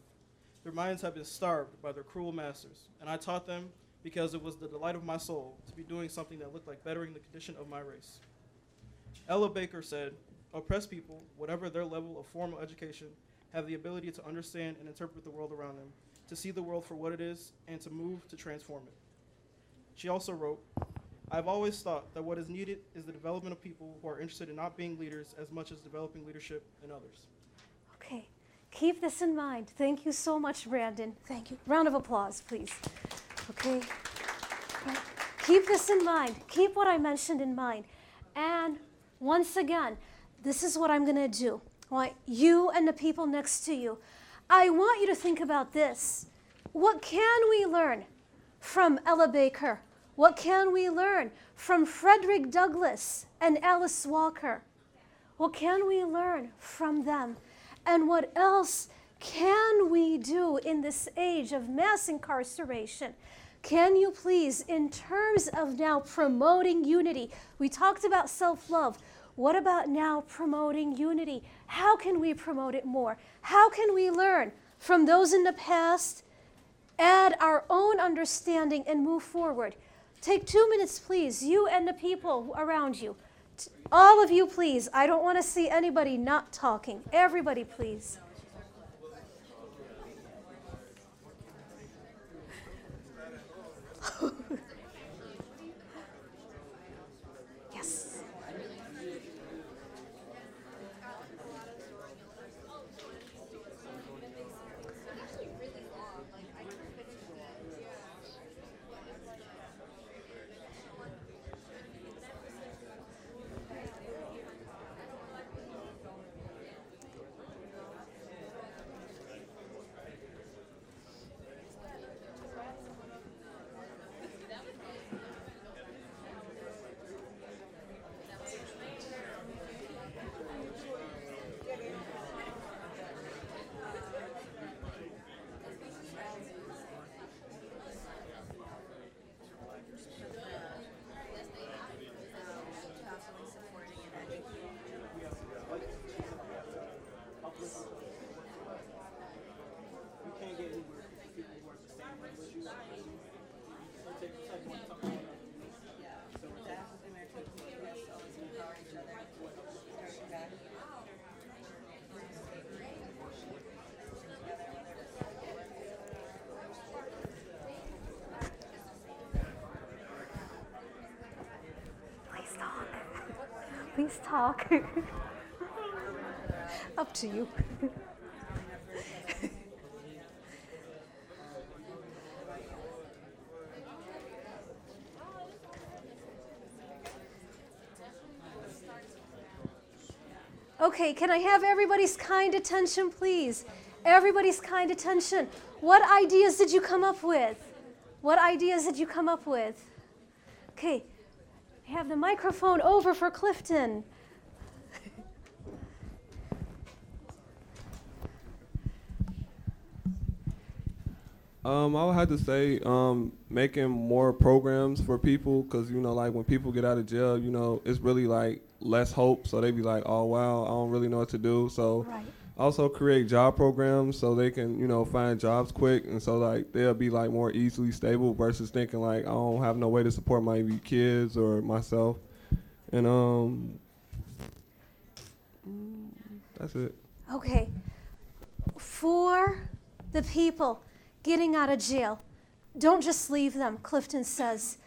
Their minds have been starved by their cruel masters, and I taught them because it was the delight of my soul to be doing something that looked like bettering the condition of my race. Ella Baker said, Oppressed people, whatever their level of formal education, have the ability to understand and interpret the world around them, to see the world for what it is, and to move to transform it. She also wrote, I've always thought that what is needed is the development of people who are interested in not being leaders as much as developing leadership in others. Okay, keep this in mind. Thank you so much, Brandon. Thank you. Round of applause, please. Okay. Keep this in mind. Keep what I mentioned in mind. And once again, this is what I'm going to do. Want you and the people next to you. I want you to think about this. What can we learn from Ella Baker? What can we learn from Frederick Douglass and Alice Walker? What can we learn from them? And what else can we do in this age of mass incarceration? Can you please, in terms of now promoting unity, we talked about self love. What about now promoting unity? How can we promote it more? How can we learn from those in the past, add our own understanding, and move forward? Take two minutes, please, you and the people around you. All of you, please. I don't want to see anybody not talking. Everybody, please. Please talk. Up to you. Okay, can I have everybody's kind attention, please? Everybody's kind attention. What ideas did you come up with? What ideas did you come up with? Okay, have the microphone over for Clifton. Um, I would have to say um, making more programs for people because you know, like when people get out of jail, you know, it's really like less hope. So they be like, "Oh wow, I don't really know what to do." So Right. Also create job programs so they can you know find jobs quick, and so like they'll be like more easily stable versus thinking like I don't have no way to support my kids or myself, and um, that's it. Okay, for the people, getting out of jail. Don't just leave them, Clifton says.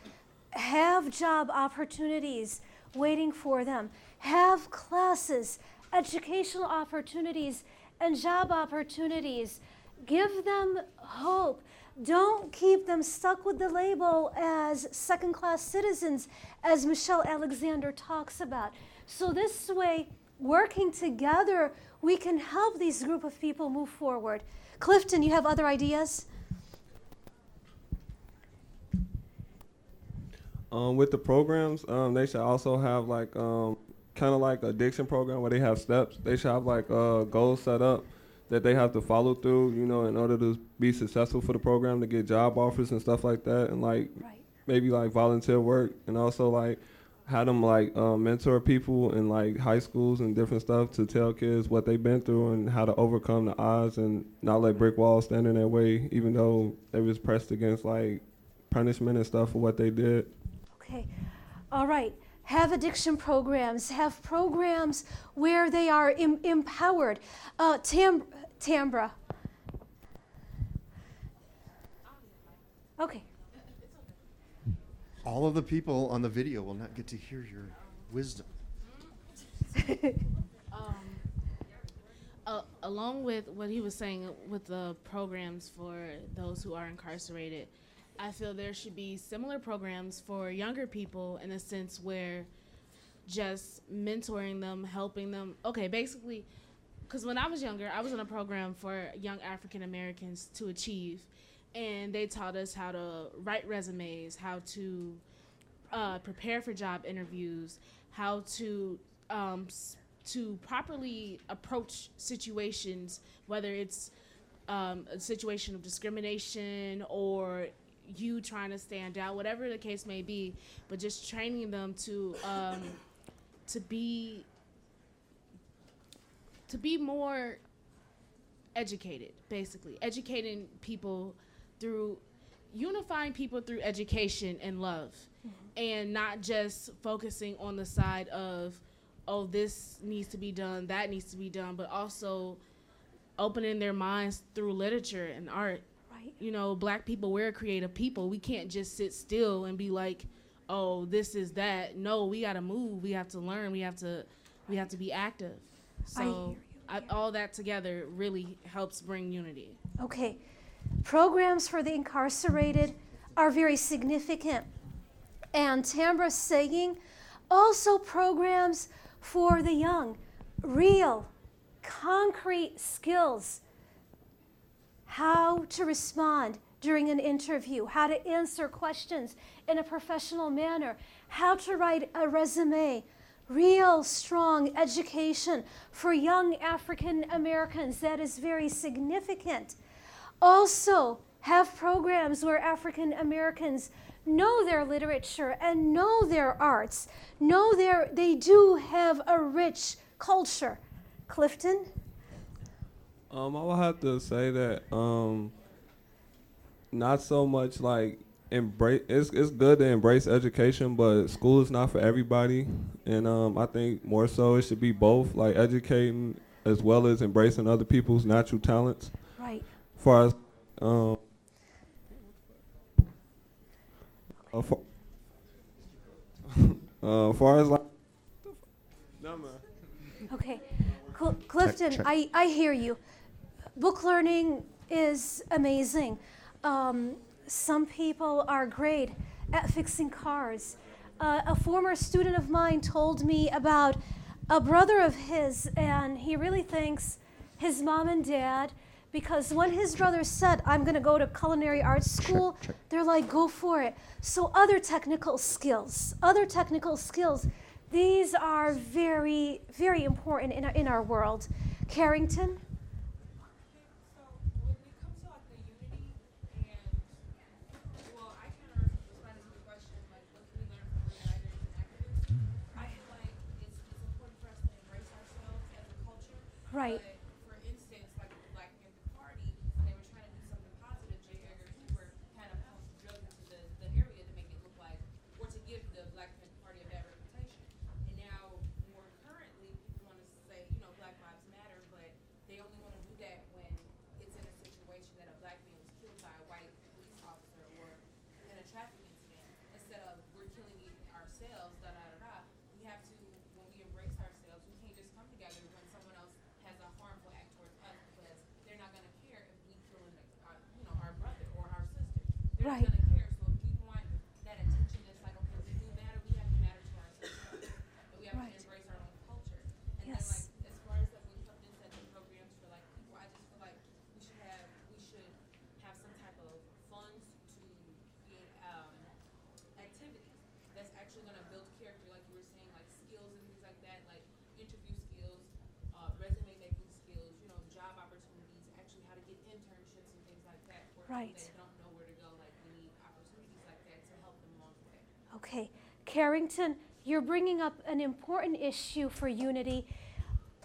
Have job opportunities waiting for them. Have classes, educational opportunities, and job opportunities. Give them hope. Don't keep them stuck with the label as second class citizens, as Michelle Alexander talks about. So, this way, working together, we can help these group of people move forward. Clifton, you have other ideas? Um, with the programs, um, they should also have like um, kind of like addiction program where they have steps. They should have like uh, goals set up that they have to follow through, you know, in order to be successful for the program to get job offers and stuff like that, and like right. maybe like volunteer work, and also like have them like uh, mentor people in like high schools and different stuff to tell kids what they've been through and how to overcome the odds and not let brick walls stand in their way, even though they was pressed against like punishment and stuff for what they did. Okay. All right. Have addiction programs. Have programs where they are em- empowered. Uh, Tam- Tambra. Okay. All of the people on the video will not get to hear your wisdom. um, uh, along with what he was saying with the programs for those who are incarcerated, I feel there should be similar programs for younger people in a sense where just mentoring them, helping them. Okay, basically, because when I was younger, I was in a program for young African Americans to achieve, and they taught us how to write resumes, how to uh, prepare for job interviews, how to um, to properly approach situations, whether it's um, a situation of discrimination or you trying to stand out, whatever the case may be, but just training them to um, to be to be more educated, basically. Educating people through unifying people through education and love, and not just focusing on the side of oh this needs to be done, that needs to be done, but also opening their minds through literature and art Right. you know, black people, we're creative people. We can't just sit still and be like, oh, this is that. No, we got to move. We have to learn. We have to, we have to be active. I So I, all that together really helps bring unity. Okay. Programs for the incarcerated are very significant. And Tambra's saying also programs for the young, real, concrete skills how to respond during an interview, how to answer questions in a professional manner, how to write a resume, real strong education for young African Americans. That is very significant. Also, have programs where African Americans know their literature and know their arts, know their, they do have a rich culture. Clifton? Um, I would have to say that um, not so much like embrace. It's it's good to embrace education, but school is not for everybody, and um, I think more so it should be both, like educating as well as embracing other people's natural talents. Right. far as um, uh, for, uh, far as like. No. Okay. Cl- Clifton, check. I, I hear you. Book learning is amazing. Um, some people are great at fixing cars. Uh, a former student of mine told me about a brother of his, and he really thanks his mom and dad because when his brother said, I'm going to go to culinary arts school, check. they're like, go for it. So, other technical skills, other technical skills, these are very, very important in our, in our world. Carrington? Right. For instance, like the Black Panther Party, they were trying to do something positive. J. Edgar Hoover kind of pumped drugs into the, the area to make it look like, or to give the Black Panther Party a bad reputation. And now, more currently, people want to say, you know, Black Lives Matter, but they only want to do that when it's in a situation that a black man was killed by a Right. They don't know where to go. Like we need opportunities like that to help them along the way. Okay, Carrington, you're bringing up an important issue for unity.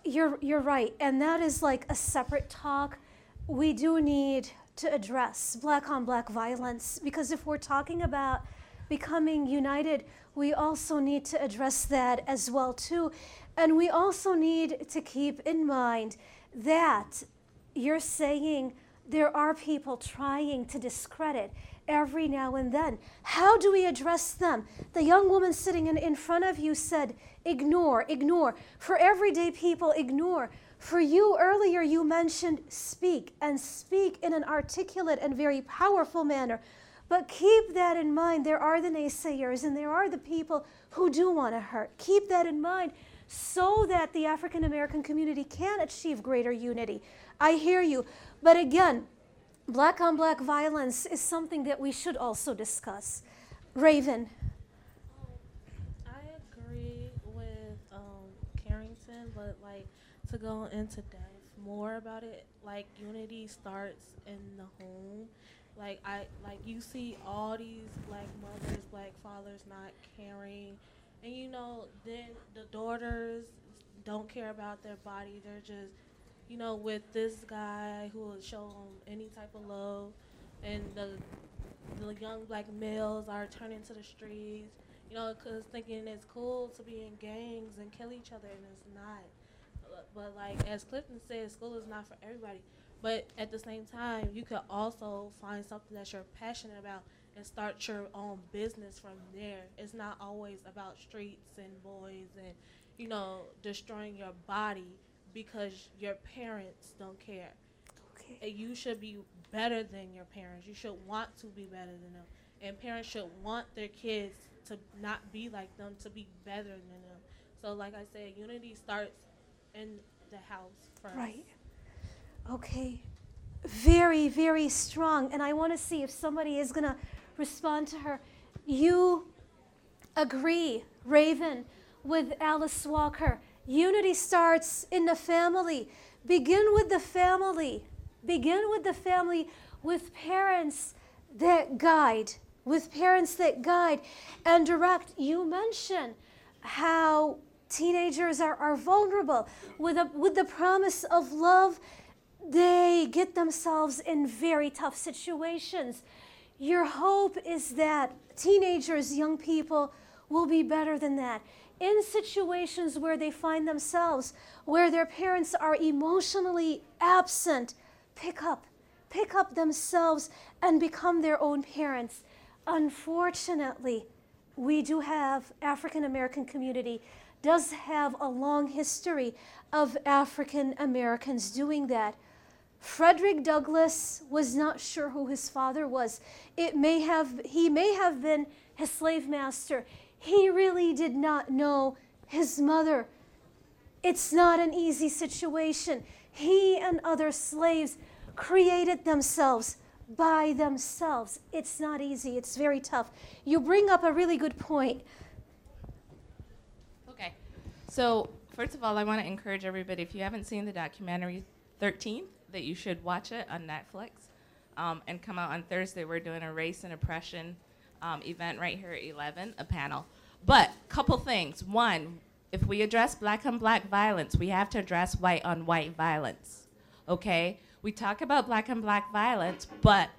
You're, you're right, and that is like a separate talk. We do need to address black on black violence because if we're talking about becoming united, we also need to address that as well too. And we also need to keep in mind that you're saying there are people trying to discredit every now and then. How do we address them? The young woman sitting in, in front of you said, ignore, ignore. For everyday people, ignore. For you earlier, you mentioned speak and speak in an articulate and very powerful manner. But keep that in mind. There are the naysayers and there are the people who do want to hurt. Keep that in mind so that the African American community can achieve greater unity. I hear you. But again, black on black violence is something that we should also discuss. Raven. I agree with um, Carrington, but like to go into depth more about it, like unity starts in the home. Like I like you see all these black mothers, black fathers not caring, and you know then the daughters don't care about their body. They're just you know with this guy who will show them any type of love, and the the young black males are turning to the streets, you know, because thinking it's cool to be in gangs and kill each other, and it's not. But, but like as Clifton said, school is not for everybody. But at the same time, you could also find something that you're passionate about and start your own business from there. It's not always about streets and boys and, you know, destroying your body because your parents don't care. Okay. You should be better than your parents. You should want to be better than them. And parents should want their kids to not be like them, to be better than them. So, like I said, unity starts in the house first. Right. Okay. Very, very strong. And I want to see if somebody is going to respond to her. You agree, Raven, with Alice Walker. Unity starts in the family. Begin with the family. Begin with the family with parents that guide, with parents that guide and direct. You mentioned how teenagers are, are vulnerable. With, a, with the promise of love, they get themselves in very tough situations. Your hope is that teenagers, young people, will be better than that. In situations where they find themselves, where their parents are emotionally absent, pick up, pick up themselves and become their own parents. Unfortunately, we do have African American community does have a long history of African Americans doing that. Frederick Douglass was not sure who his father was. It may have he may have been his slave master. He really did not know his mother. It's not an easy situation. He and other slaves created themselves by themselves. It's not easy. It's very tough. You bring up a really good point. Okay. So, first of all, I want to encourage everybody if you haven't seen the documentary 13, that you should watch it on Netflix um, and come out on Thursday. We're doing a race and oppression um, event right here at 11, a panel. But, couple things. One, if we address black on black violence, we have to address white on white violence. Okay? We talk about black on black violence, but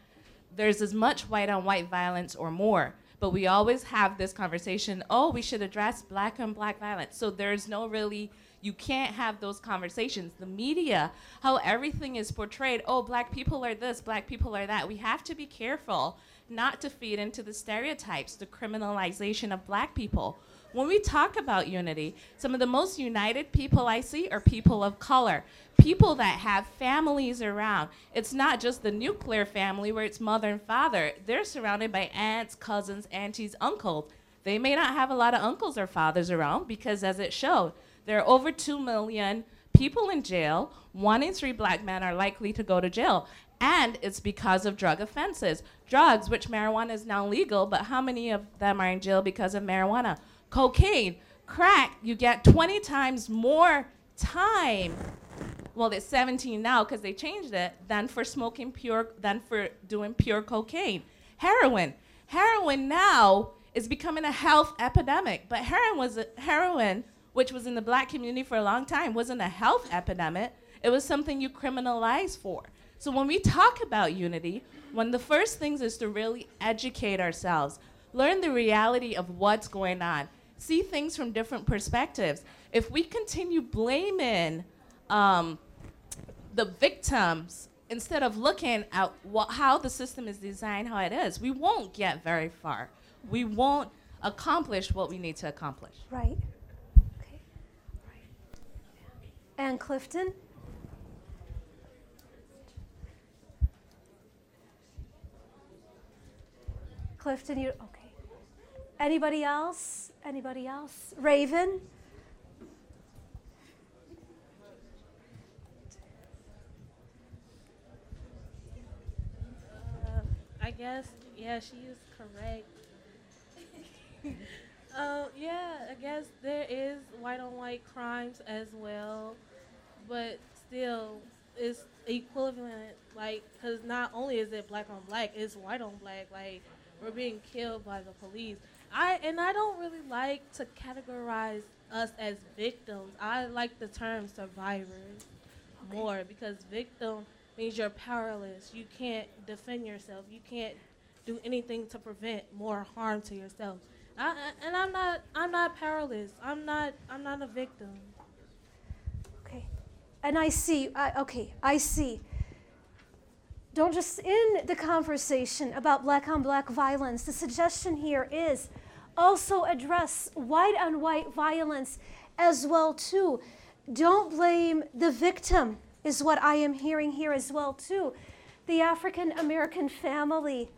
there's as much white on white violence or more. But we always have this conversation oh, we should address black on black violence. So there's no really, you can't have those conversations. The media, how everything is portrayed oh, black people are this, black people are that. We have to be careful not to feed into the stereotypes, the criminalization of black people. When we talk about unity, some of the most united people I see are people of color, people that have families around. It's not just the nuclear family where it's mother and father, they're surrounded by aunts, cousins, aunties, uncles. They may not have a lot of uncles or fathers around because, as it showed, there are over 2 million people in jail. One in three black men are likely to go to jail. And it's because of drug offenses. Drugs, which marijuana is now legal, but how many of them are in jail because of marijuana? Cocaine, crack, you get 20 times more time well, it's 17 now because they changed it, than for smoking pure, than for doing pure cocaine. Heroin. Heroin now is becoming a health epidemic, but heroin was a, heroin, which was in the black community for a long time, wasn't a health epidemic. It was something you criminalized for. So when we talk about unity, one of the first things is to really educate ourselves, learn the reality of what's going on, see things from different perspectives. If we continue blaming um, the victims instead of looking at how the system is designed, how it is, we won't get very far. We won't accomplish what we need to accomplish. Right. Okay. Right. And Clifton? Clifton, you okay? Anybody else? Anybody else? Raven? Uh, I guess, yeah, she is correct. uh, yeah, I guess there is white on white crimes as well, but still, it's equivalent. Like, because not only is it black on black, it's white on black. Like, we're being killed by the police. I and I don't really like to categorize us as victims. I like the term survivors more because victim means you're powerless. You can't defend yourself. You can't do anything to prevent more harm to yourself. I- and I'm not I'm not powerless. I'm not I'm not a victim. Okay. And I see, I, okay, I see. Don't just end the conversation about black on black violence. The suggestion here is also address white on white violence as well too. Don't blame the victim is what I am hearing here as well too. The African American family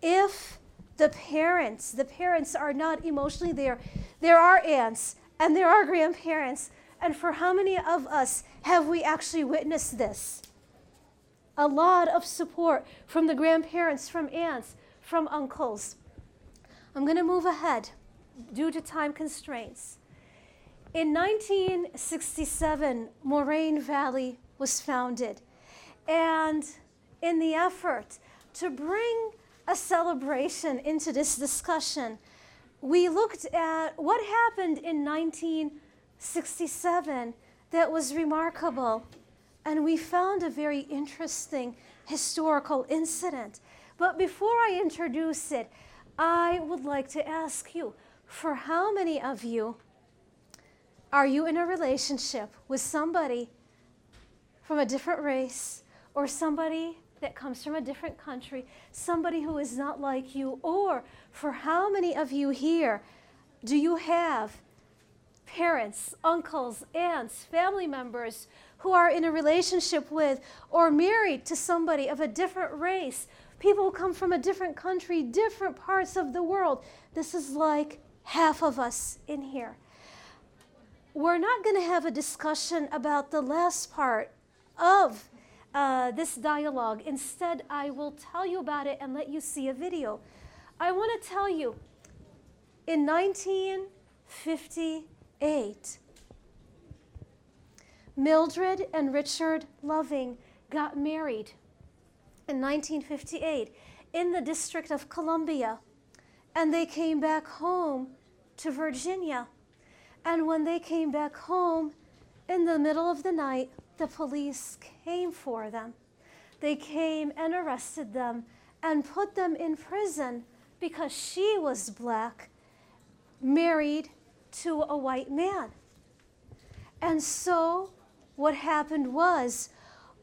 if the parents, the parents are not emotionally there, there are aunts and there are grandparents. And for how many of us have we actually witnessed this? A lot of support from the grandparents, from aunts, from uncles. I'm going to move ahead due to time constraints. In 1967, Moraine Valley was founded. And in the effort to bring a celebration into this discussion, we looked at what happened in 1967 that was remarkable. And we found a very interesting historical incident. But before I introduce it, I would like to ask you for how many of you are you in a relationship with somebody from a different race or somebody that comes from a different country, somebody who is not like you? Or for how many of you here do you have parents, uncles, aunts, family members who are in a relationship with or married to somebody of a different race? People who come from a different country, different parts of the world. This is like half of us in here. We're not going to have a discussion about the last part of uh, this dialogue. Instead, I will tell you about it and let you see a video. I want to tell you in 1958, Mildred and Richard Loving got married in 1958 in the District of Columbia. And they came back home to Virginia. And when they came back home in the middle of the night, the police came for them. They came and arrested them and put them in prison because she was black, married to a white man. And so what happened was,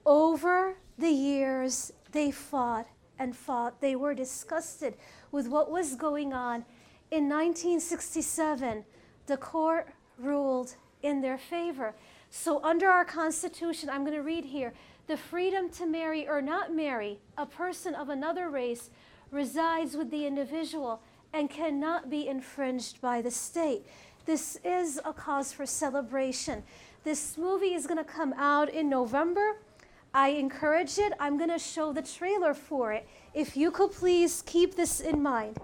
over the years, they fought and fought. They were disgusted with what was going on. In 1967, the court ruled in their favor. So, under our Constitution, I'm going to read here the freedom to marry or not marry a person of another race resides with the individual and cannot be infringed by the state. This is a cause for celebration. This movie is going to come out in November. I encourage it. I'm going to show the trailer for it. If you could please keep this in mind.